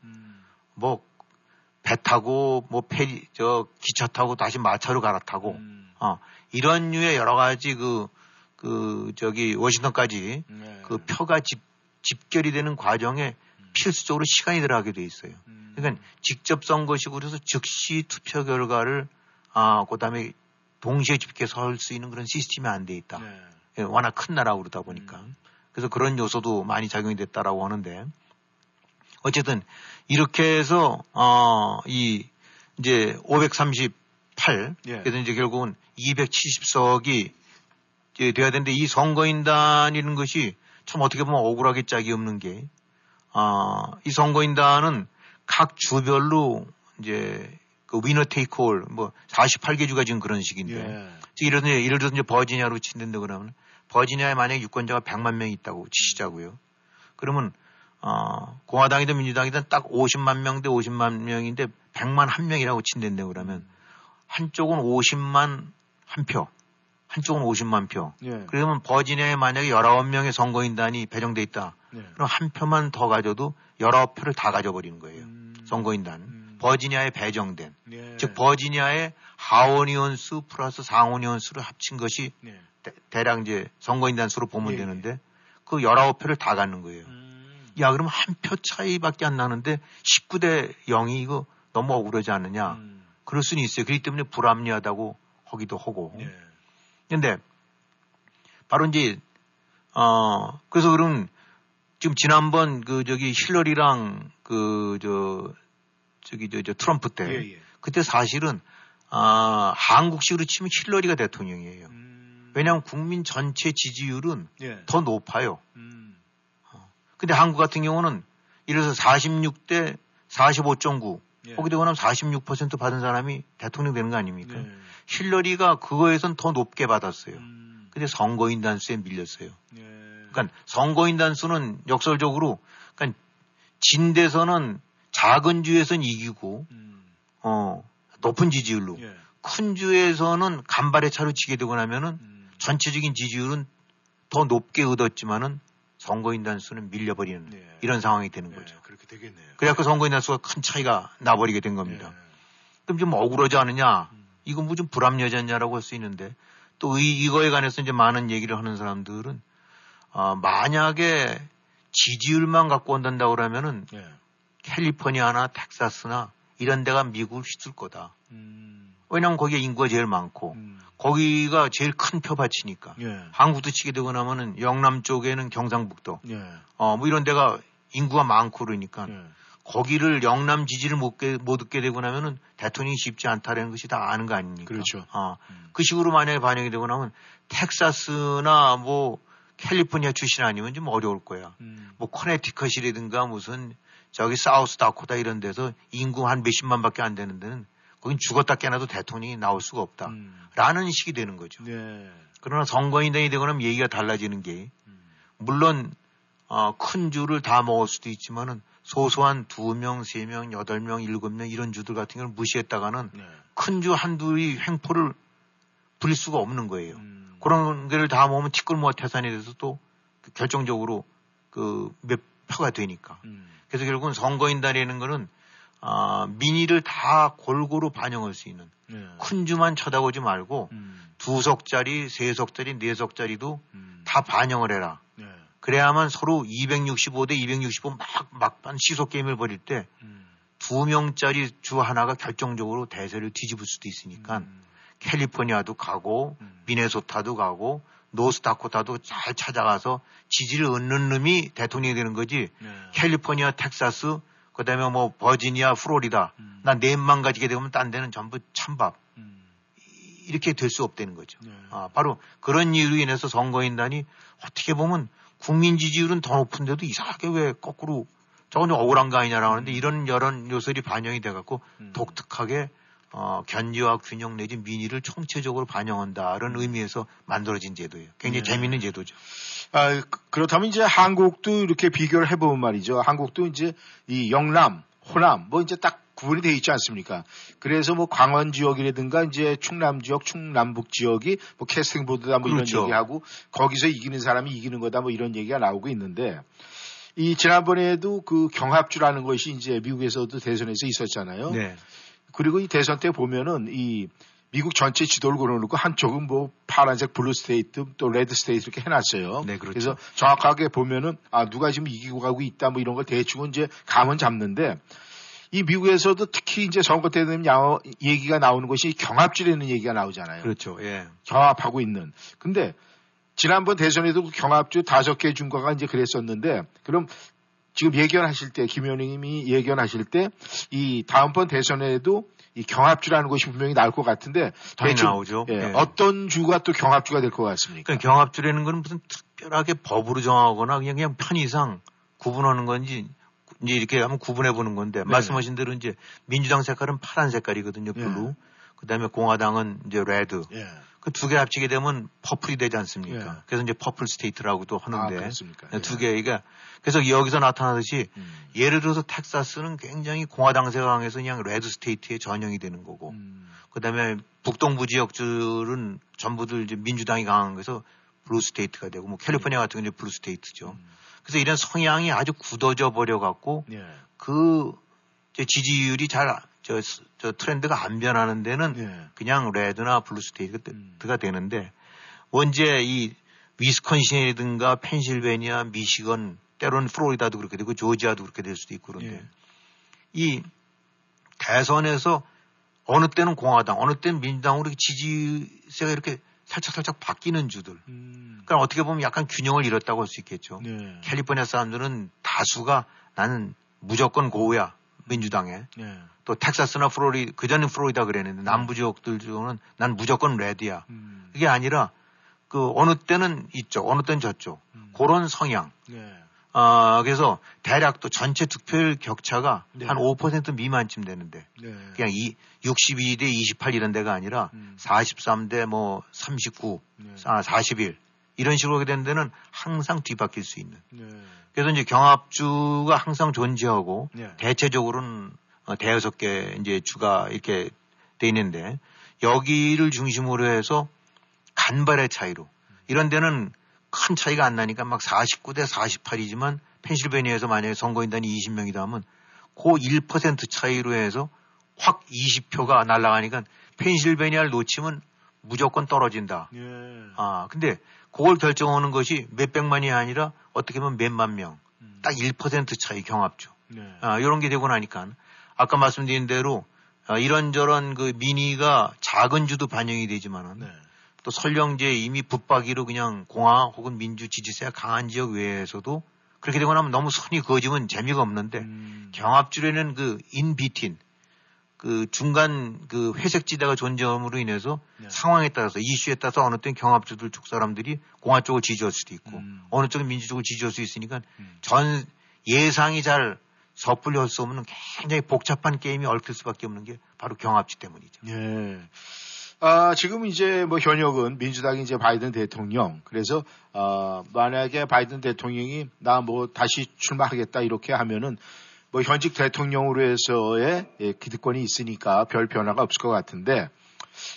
뭐배 타고 뭐 페리 저 기차 타고 다시 마차로 갈아타고 어 이런 류의 여러 가지 그그 저기 워싱턴까지 네. 그 표가 집 집결이 되는 과정에 필수적으로 시간이 들어가게 돼 있어요. 그러니까 직접 선거식으로 해서 즉시 투표 결과를 아 그 다음에 동시에 집계해서 할수 있는 그런 시스템이 안 돼 있다. 네. 예, 워낙 큰 나라 그러다 보니까. 그래서 그런 요소도 많이 작용이 됐다라고 하는데 어쨌든 이렇게 해서 어 이 이제 538 예. 그래서 이제 결국은 270석이 이제 돼야 되는데 이 선거인단이라는 것이 참 어떻게 보면 억울하게 짝이 없는 게, 아, 이 선거인단은 각 주별로 이제 그 위너 테이크 올, 뭐 48개 주가 지금 그런 식인데, 예. 즉 예를 들어 예를 들어서 이제 버지니아로 친다는데 그러면 버지니아에 만약에 유권자가 100만 명이 있다고 치시자고요. 그러면 어, 공화당이든 민주당이든 딱 50만 명대 50만 명인데 100만 한 명이라고 친댄데 그러면 한쪽은 50만 한 표, 한쪽은 50만 표. 예. 그러면 버지니아에 만약에 19명의 선거인단이 배정돼 있다. 네. 그럼 한 표만 더 가져도 19표를 다 가져버리는 거예요. 선거인단. 버지니아에 배정된. 예. 즉 버지니아의 하원의원수 플러스 상원의원수를 합친 것이 네. 대, 략 이제 선거인단 수로 보면 예, 되는데 그 19표를 다 갖는 거예요. 음. 야, 그럼 한 표 차이밖에 안 나는데 19대 0이 이거 너무 억울하지 않느냐. 음. 그럴 수는 있어요. 그렇기 때문에 불합리하다고 하기도 하고. 예. 근데 바로 이제 어 그래서 그럼 지금 지난번 그 저기 힐러리랑 그 저 저기 저, 저 트럼프 때 예, 예. 그때 사실은 아 한국식으로 치면 힐러리가 대통령이에요. 왜냐하면 국민 전체 지지율은 음. 예. 더 높아요. 음. 근데 한국 같은 경우는 이래서 46대 45.9 예. 거기 되고 나면 46% 받은 사람이 대통령 되는 거 아닙니까? 네. 힐러리가 그거에선 더 높게 받았어요. 음. 근데 선거인단 수에 밀렸어요. 예. 그러니까 선거인단 수는 역설적으로 그러니까 진대선은 작은 주에선 이기고 어 높은 지지율로 음. 예. 큰 주에서는 간발의 차로 지게 되고 나면은 음. 전체적인 지지율은 더 높게 얻었지만은 선거인단 수는 밀려버리는 이런 상황이 되는 거죠. 예. 그렇게 되겠네요. 그래갖고 선거인단 수가 큰 차이가 나버리게 된 겁니다. 예. 그럼 좀 억울하지 않느냐? 음. 이건 뭐 좀 불합리하지 않냐라고 할 수 있는데 또 이, 이거에 관해서 이제 많은 얘기를 하는 사람들은 아, 만약에 지지율만 갖고 온단다고 그러면은 예. 캘리포니아나 텍사스나 이런 데가 미국을 휩쓸 거다. 음. 왜냐면 거기에 인구가 제일 많고 거기가 제일 큰 표밭이니까. 예. 한국도 치게 되고 나면은 영남 쪽에는 경상북도, 예. 어, 뭐 이런 데가 인구가 많고 그러니까 예. 거기를 영남 지지를 못, 게, 못 얻게 되고 나면은 대통령이 쉽지 않다는 것이 다 아는 거 아닙니까? 그렇죠. 어, 그 식으로 만약에 반영이 되고 나면 텍사스나 뭐 캘리포니아 출신 아니면 좀 어려울 거야. 음. 뭐 커네티컷이라든가 무슨 저기 사우스 다코타 이런 데서 인구 한 몇십만 밖에 안 되는 데는 거긴 죽었다 깨나도 대통령이 나올 수가 없다. 라는 식이 되는 거죠. 예. 그러나 선거인단이 되고 나면 얘기가 달라지는 게 물론 어, 큰 주를 다 먹을 수도 있지만은 소소한 두 명, 세 명, 여덟 명, 일곱 명 이런 주들 같은 경우는 무시했다가는 네. 큰주 한두의 횡포를 부릴 수가 없는 거예요. 음. 그런 게를 다 모으면 티끌모아 태산이 돼서 또 결정적으로 그 몇 표가 되니까. 음. 그래서 결국은 선거인단이라는 거는 아, 민의를 다 골고루 반영할 수 있는 예. 큰 주만 쳐다보지 말고 음. 두 석짜리, 세 석짜리, 네 석짜리도 음. 다 반영을 해라. 예. 그래야만 서로 265대 265 막, 막판 시속 게임을 벌일 때두 명짜리 주 하나가 결정적으로 대세를 뒤집을 수도 있으니까 캘리포니아도 가고 미네소타도 가고 노스다코타도 잘 찾아가서 지지를 얻는 놈이 대통령이 되는 거지. 캘리포니아, 텍사스, 그 다음에 뭐 버지니아, 플로리다. 난 넷만 가지게 되면 딴 데는 전부 찬밥. 이렇게 될 수 없다는 거죠. 네. 아, 바로 그런 이유로 인해서 선거인단이 어떻게 보면 국민 지지율은 더 높은데도 이상하게 왜 거꾸로 저건 좀 억울한 거 아니냐라고 하는데 이런 여론 요소들이 반영이 돼갖고 음. 독특하게 어, 견제와 균형 내지 민의를 총체적으로 반영한다는 의미에서 만들어진 제도예요. 굉장히 네. 재미있는 제도죠. 아, 그, 그렇다면 이제 한국도 이렇게 비교를 해보면 말이죠. 한국도 이제 이 영남, 호남, 뭐 이제 딱 구분이 돼 있지 않습니까? 그래서 뭐 광원 지역이라든가 이제 충남 지역, 충남북 지역이 뭐 캐스팅 보드다 뭐 그렇죠. 이런 얘기하고 거기서 이기는 사람이 이기는 거다 뭐 이런 얘기가 나오고 있는데 이 지난번에도 그 경합주라는 것이 이제 미국에서도 대선에서 있었잖아요. 네. 그리고 이 대선 때 보면은 이 미국 전체 지도를 걸어놓고 한쪽은 뭐 파란색 blue state 또 red state 이렇게 해놨어요. 네, 그렇죠. 그래서 정확하게 보면은 아 누가 지금 이기고 가고 있다 뭐 이런 걸 대충은 이제 감은 잡는데 이 미국에서도 특히 이제 선거 때 되면 야, 얘기가 나오는 것이 경합주라는 얘기가 나오잖아요. 그렇죠. 예. 경합하고 있는. 근데 지난번 대선에도 그 경합주 다섯 개 준거가 이제 그랬었는데 그럼 지금 예견하실 때 김현웅님이 예견하실 때 이 다음번 대선에도 이 경합주라는 것이 분명히 나올 것 같은데 대충 나오죠. 예, 네. 어떤 주가 또 경합주가 될 것 같습니까? 그러니까 경합주라는 건 무슨 특별하게 법으로 정하거나 그냥 그냥 편의상 구분하는 건지 이제 이렇게 한번 구분해 보는 건데 네. 말씀하신 대로 이제 민주당 색깔은 파란 색깔이거든요. blue. 네. 그다음에 공화당은 이제 red. 예. 그 두 개 합치게 되면 퍼플이 되지 않습니까? 예. 그래서 이제 purple state라고도 하는데 아, 두 개. 그러니까 그래서 여기서 나타나듯이 음. 예를 들어서 텍사스는 굉장히 공화당세가 강해서 그냥 red state에 전형이 되는 거고 음. 그다음에 북동부 지역들은 전부들 이제 민주당이 강한 거에서 blue state가 되고 뭐 캘리포니아 같은 경우는 blue state죠. 음. 그래서 이런 성향이 아주 굳어져 버려 갖고 예. 그 지지율이 잘 저, 저 트렌드가 안 변하는 데는 예. 그냥 red나 blue state가 음. 되는데 원제 이 위스콘신이든가 펜실베니아, 미시건, 때로는 플로리다도 그렇게 되고 조지아도 그렇게 될 수도 있고 그런데 예. 이 대선에서 어느 때는 공화당, 어느 때는 민주당으로 지지세가 이렇게 살짝 살짝 바뀌는 주들. 음. 그러니까 어떻게 보면 약간 균형을 잃었다고 할 수 있겠죠. 네. 캘리포니아 사람들은 다수가 나는 무조건 고우야 민주당에. 네. 또 텍사스나 프로리 그전엔 프로리다 그랬는데 남부 지역들 중에는 난 무조건 레드야. 음. 그게 아니라 그 어느 때는 이쪽, 어느 때는 저쪽. 음. 그런 성향. 네. 아, 그래서 대략 또 전체 득표율 격차가 네. 한5% 미만쯤 되는데 네. 그냥 이 62대 28 이런 데가 아니라 음. 43대 뭐 39, 네. 아, 41 이런 식으로 하게 되는 데는 항상 뒤바뀔 수 있는. 네. 그래서 이제 경합주가 항상 존재하고 네. 대체적으로는 어, 대여섯 개 이제 주가 이렇게 돼 있는데 여기를 중심으로 해서 간발의 차이로 이런 데는 큰 차이가 안 나니까 막 49대 48이지만 펜실베니아에서 만약에 선거인단이 20명이다 하면 그1% 차이로 해서 확 20표가 날아가니까 펜실베니아를 놓치면 무조건 떨어진다. 예. 아, 근데 그걸 결정하는 것이 몇백만이 아니라 어떻게 보면 몇만 명. 음. 딱1% 차이 경합죠. 네. 아, 이런 게 되고 나니까 아까 말씀드린 대로 아, 이런저런 그 민의가 작은 주도 반영이 되지만은 네. 또 설령제 이미 붙박이로 그냥 공화 혹은 민주 지지세가 강한 지역 외에서도 그렇게 되고 나면 너무 선이 그어지면 재미가 없는데 음. 경합주에는 그 인비틴 그 중간 그 회색 지대가 존재함으로 인해서 네. 상황에 따라서 이슈에 따라서 어느 때는 경합주들 쪽 사람들이 공화 쪽을 지지할 수도 있고 음. 어느 쪽은 민주 쪽을 지지할 수 있으니까 음. 전 예상이 잘 섣불리 할 수 없는 굉장히 복잡한 게임이 얽힐 수밖에 없는 게 바로 경합주 때문이죠. 예. 아, 지금 이제 뭐 현역은 민주당이 이제 바이든 대통령. 그래서, 어, 만약에 바이든 대통령이 나 뭐 다시 출마하겠다 이렇게 하면은 뭐 현직 대통령으로 해서의 예, 기득권이 있으니까 별 변화가 없을 것 같은데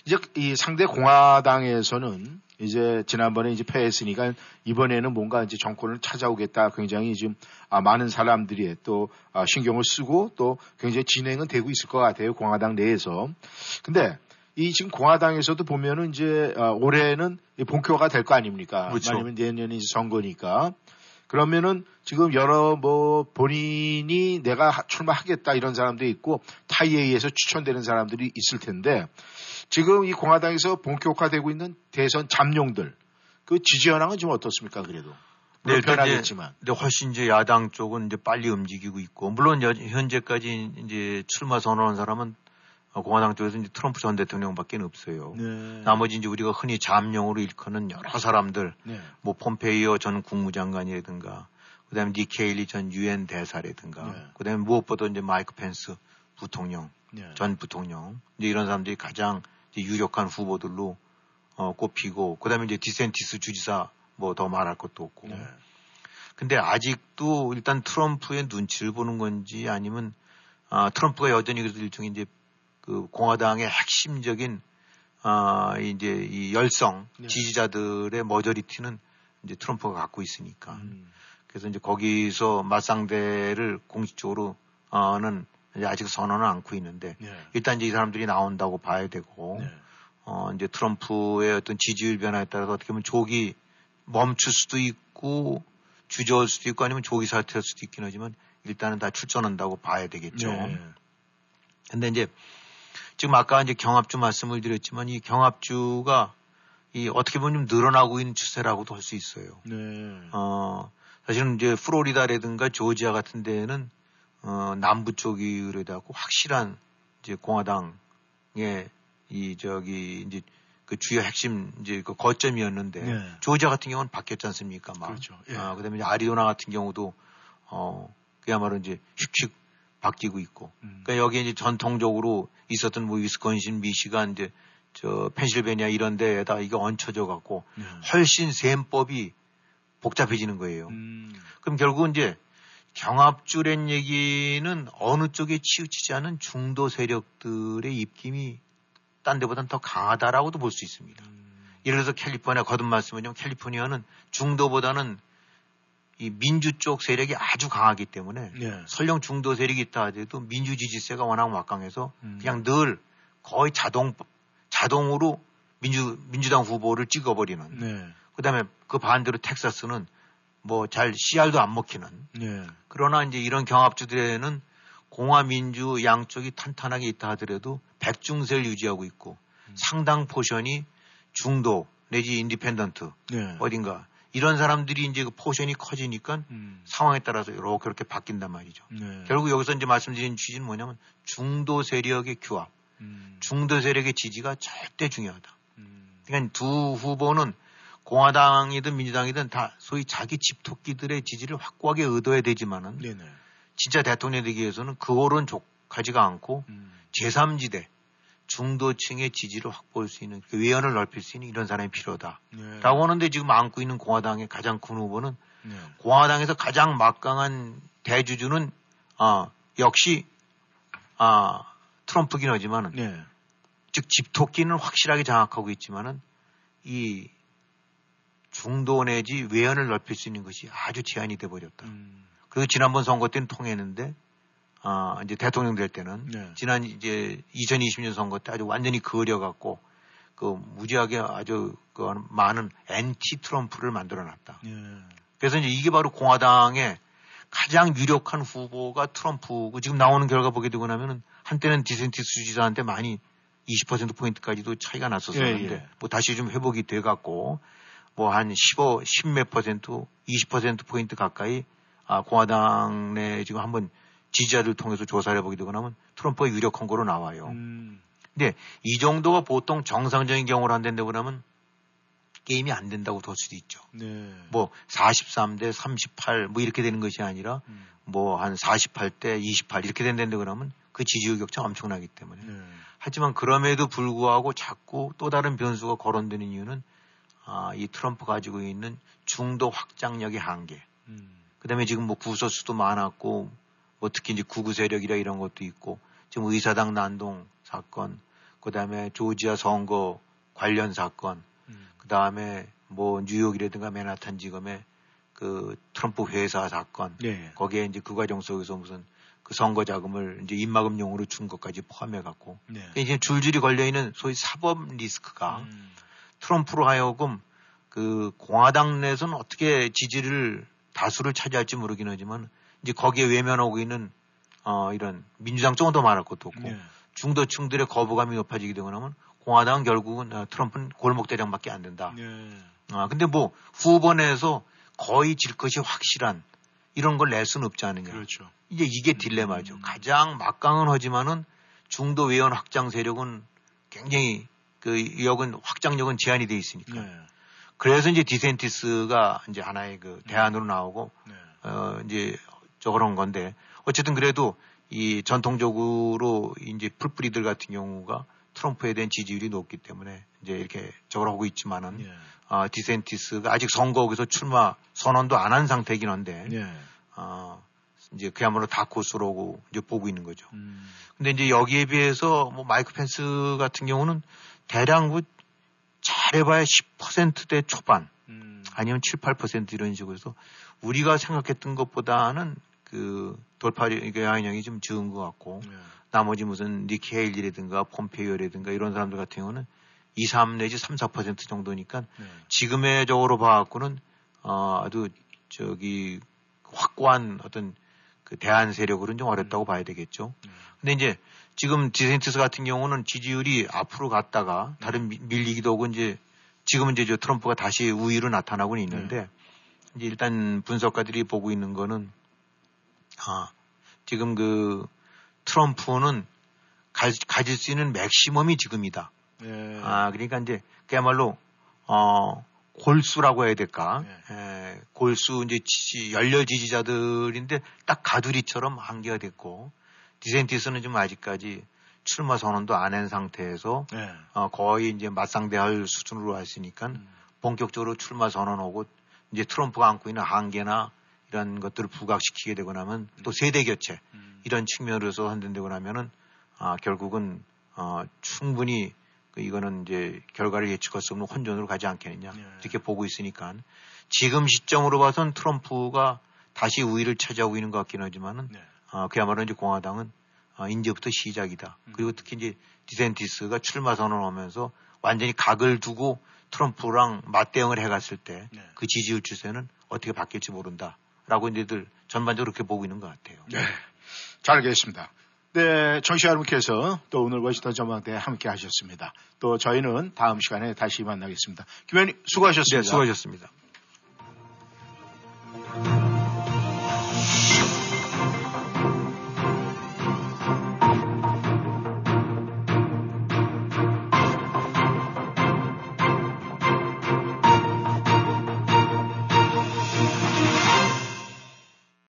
이제 이 상대 공화당에서는 이제 지난번에 이제 패했으니까 이번에는 뭔가 이제 정권을 찾아오겠다 굉장히 지금 아, 많은 사람들이 또 아, 신경을 쓰고 또 굉장히 진행은 되고 있을 것 같아요 공화당 내에서 근데 이 지금 공화당에서도 보면은 이제 어, 올해는 본교가 될 거 아닙니까? 그렇죠. 아니면 내년이 선거니까. 그러면은 지금 여러 뭐 본인이 내가 출마하겠다 이런 사람도 있고 타이에 의해서 추천되는 사람들이 있을 텐데 지금 이 공화당에서 본격화되고 있는 대선 잠룡들 그 지지 현황은 좀 어떻습니까? 그래도 네, 변하겠지만. 근데 훨씬 이제 야당 쪽은 이제 빨리 움직이고 있고 물론 현재까지 이제 출마 선언한 사람은 어, 공화당 쪽에서 이제 트럼프 전 대통령밖에 없어요. 네. 나머지 이제 우리가 흔히 잠룡으로 일컫는 여러 사람들, 네. 뭐 폼페이오 전 국무장관이라든가, 그다음에 니케일리 전 유엔 대사라든가, 네. 그다음에 무엇보다 이제 마이크 펜스 부통령, 네. 전 부통령, 이제 이런 사람들이 가장 유력한 후보들로 어, 꼽히고, 그다음에 이제 디센티스 주지사 뭐 더 말할 것도 없고. 네. 근데 아직도 일단 트럼프의 눈치를 보는 건지 아니면 아, 트럼프가 여전히 그래도 일종의 이제 그 공화당의 핵심적인 아, 이제 이 열성 네. 지지자들의 머저리티는 이제 트럼프가 갖고 있으니까. 음. 그래서 이제 거기서 맞상대를 공식적으로는 아직 선언을 않고 있는데 네. 일단 이제 이 사람들이 나온다고 봐야 되고 네. 어 이제 트럼프의 어떤 지지율 변화에 따라서 어떻게 보면 조기 멈출 수도 있고 주저할 수도 있고 아니면 조기 사퇴할 수도 있긴 하지만 일단은 다 출전한다고 봐야 되겠죠. 네. 근데 이제 지금 아까 이제 경합주 말씀을 드렸지만 이 경합주가 이 어떻게 보면 좀 늘어나고 있는 추세라고도 할 수 있어요. 네. 어, 사실은 이제 플로리다라든가 조지아 같은 데는 어, 남부 쪽이 그래도하고 확실한 이제 공화당의 이 저기 이제 그 주요 핵심 이제 그 거점이었는데 네. 조지아 같은 경우는 바뀌었지 않습니까? 막. 그렇죠. 예. 아, 그다음에 아리조나 같은 경우도 어 그야말로 이제 휙휙 바뀌고 있고. 음. 그러니까 여기에 이제 전통적으로 있었던 뭐 위스콘신, 미시간 이제 저 펜실베니아 이런 데에다 이게 얹혀져 갖고 네. 훨씬 셈법이 복잡해지는 거예요. 음. 그럼 결국은 이제 경합주란 얘기는 어느 쪽에 치우치지 않은 중도 세력들의 입김이 딴 데보다는 더 강하다라고도 볼 수 있습니다. 예를 들어서 캘리포니아 거듭 말씀은요. 캘리포니아는 중도보다는 이 민주 쪽 세력이 아주 강하기 때문에 네. 설령 중도 세력이 있다 하더라도 민주 지지세가 워낙 막강해서 음. 그냥 늘 거의 자동 자동으로 민주 민주당 후보를 찍어버리는. 네. 그다음에 그 반대로 텍사스는 뭐 잘 씨알도 안 먹히는. 네. 그러나 이제 이런 경합주들에는 공화 민주 양쪽이 탄탄하게 있다 하더라도 백중세를 유지하고 있고 상당 포션이 중도 내지 independent 네. 어딘가 이런 사람들이 이제 그 포션이 커지니까 음. 상황에 따라서 이렇게 이렇게 바뀐단 말이죠. 네. 결국 여기서 이제 말씀드린 취지는 뭐냐면 중도 세력의 규합, 음. 중도 세력의 지지가 절대 중요하다. 그러니까 두 후보는 공화당이든 민주당이든 다 소위 자기 집토끼들의 지지를 확고하게 의도해야 되지만은 네네. 진짜 대통령 되기 위해서는 그거는 족하지가 않고 음. 제3지대 중도층의 지지를 확보할 수 있는 그 외연을 넓힐 수 있는 이런 사람이 필요하다. 네. 라고 하는데 지금 안고 있는 공화당의 가장 큰 후보는 네. 공화당에서 가장 막강한 대주주는 아, 역시 아, 트럼프긴 하지만은 네. 즉 집토끼는 확실하게 장악하고 있지만은 이 중도 내지 외연을 넓힐 수 있는 것이 아주 제한이 돼 버렸다. 음. 그리고 지난번 선거 때는 통했는데 아 이제 대통령 될 때는 네. 지난 이제 2020년 선거 때 아주 완전히 그을려 갖고 그 무지하게 아주 그 많은 엔티 트럼프를 만들어 놨다. 네. 그래서 이제 이게 바로 공화당의 가장 유력한 후보가 트럼프고 지금 나오는 결과 보게 되고 나면은 한때는 디샌티스 주지사한테 많이 20% 포인트까지도 차이가 났었었는데 예, 예. 뭐 다시 좀 회복이 돼 갖고 뭐 한 15, 10몇 퍼센트, 20% 포인트 가까이 아, 공화당 내 지금 한번 지지자들 통해서 조사를 해보게 되고 나면 트럼프가 유력한 거로 나와요. 음. 근데 이 정도가 보통 정상적인 경우로 안 된다고 그러면 게임이 안 된다고 볼 수도 있죠. 네. 뭐 43대 38 뭐 이렇게 되는 것이 아니라 음. 뭐한 48대 28 이렇게 된다고 그러면 그 지지율 격차가 엄청나기 때문에 네. 하지만 그럼에도 불구하고 자꾸 또 다른 변수가 거론되는 이유는 아, 이 트럼프 가지고 있는 중도 확장력의 한계. 음. 그다음에 지금 뭐 구설수도 많았고 뭐 특히 이제 구구 세력이라 이런 것도 있고 지금 의사당 난동 사건, 그다음에 조지아 선거 관련 사건, 음. 그다음에 뭐 뉴욕이라든가 맨하탄 지검의 그 트럼프 회사 사건 네. 거기에 이제 그 과정 속에서 무슨 그 선거 자금을 이제 입막음용으로 준 것까지 포함해 갖고 네. 이제 줄줄이 걸려 있는 소위 사법 리스크가 음. 트럼프로 하여금 그 공화당 내에서는 어떻게 지지를 다수를 차지할지 모르긴 하지만 이제 거기에 외면하고 있는 어 이런 민주당 쪽은 더 말할 것도 없고 네. 중도층들의 거부감이 높아지게 되고 나면 공화당은 결국은 어, 트럼프는 골목 대장밖에 안 된다. 네. 아 근데 뭐 후보 내에서 거의 질 것이 확실한 이런 걸 낼 수는 없지 않느냐. 그렇죠. 이제 이게 딜레마죠. 가장 막강은 하지만은 중도 외연 확장 세력은 굉장히 그 역은 확장력은 제한이 돼 있으니까. 네. 그래서 이제 디센티스가 이제 하나의 그 대안으로 나오고 네. 어 이제 저런 건데 어쨌든 그래도 이 전통적으로 이제 풀뿌리들 같은 경우가 트럼프에 대한 지지율이 높기 때문에 이제 이렇게 저걸 하고 있지만은 예. 아, 디센티스가 아직 선거에서 출마 선언도 안 한 상태이긴 한데 예. 어, 이제 그야말로 다코스로고 이제 보고 있는 거죠. 음. 근데 이제 여기에 비해서 뭐 마이크 펜스 같은 경우는 대략 뭐 잘해봐야 10%대 초반 음. 아니면 7, 8% 이런 식으로 해서 우리가 생각했던 것보다는 그 돌파력의 양이 좀 적은 것 같고 예. 나머지 무슨 니키 헤일리라든가 폼페이오라든가 이런 사람들 같은 경우는 2, 3 내지 3, 4% 정도니까 네. 지금의 적으로 봐갖고는 어, 아주 저기 확고한 어떤 그 대안 세력으로는 좀 어렵다고 봐야 되겠죠. 근데 이제 지금 디센티스 같은 경우는 지지율이 앞으로 갔다가 다른 미- 밀리기도 하고 이제 지금은 이제 저 트럼프가 다시 우위로 나타나고는 있는데 이제 일단 분석가들이 보고 있는 거는 아 지금 그 트럼프는 가, 가질 수 있는 맥시멈이 지금이다. 예. 아, 그러니까 이제 그야말로 어 골수라고 해야 될까? 네. 에, 골수 이제 지지, 열렬 지지자들인데 딱 가두리처럼 한계가 됐고 디센티스는 좀 아직까지 출마 선언도 안 한 상태에서 예. 어, 거의 이제 맞상대할 수준으로 왔으니까 음. 본격적으로 출마 선언하고 이제 트럼프가 안고 있는 한계나 이런 것들을 부각시키게 되고 나면 또 세대 교체 음. 이런 측면으로서 한den되고 나면은 아, 결국은 어, 충분히 그 이거는 이제 결과를 예측할 수 없는 혼전으로 가지 않겠느냐 네. 이렇게 보고 있으니까 지금 시점으로 봐선 트럼프가 다시 우위를 차지하고 있는 것 같긴 하지만은 네. 어, 그야말로 이제 공화당은 어, 이제부터 시작이다. 그리고 특히 이제 디센티스가 출마 선언하면서 완전히 각을 두고 트럼프랑 맞대응을 해갔을 때그 네. 지지율 추세는 어떻게 바뀔지 모른다라고 이제들 전반적으로 그렇게 보고 있는 것 같아요. 네. 잘 알겠습니다. 네, 청취자 여러분께서 또 오늘 워싱턴 전망대 함께 하셨습니다. 또 저희는 다음 시간에 다시 만나겠습니다. 김현님 수고하셨습니다. 네, 수고하셨습니다.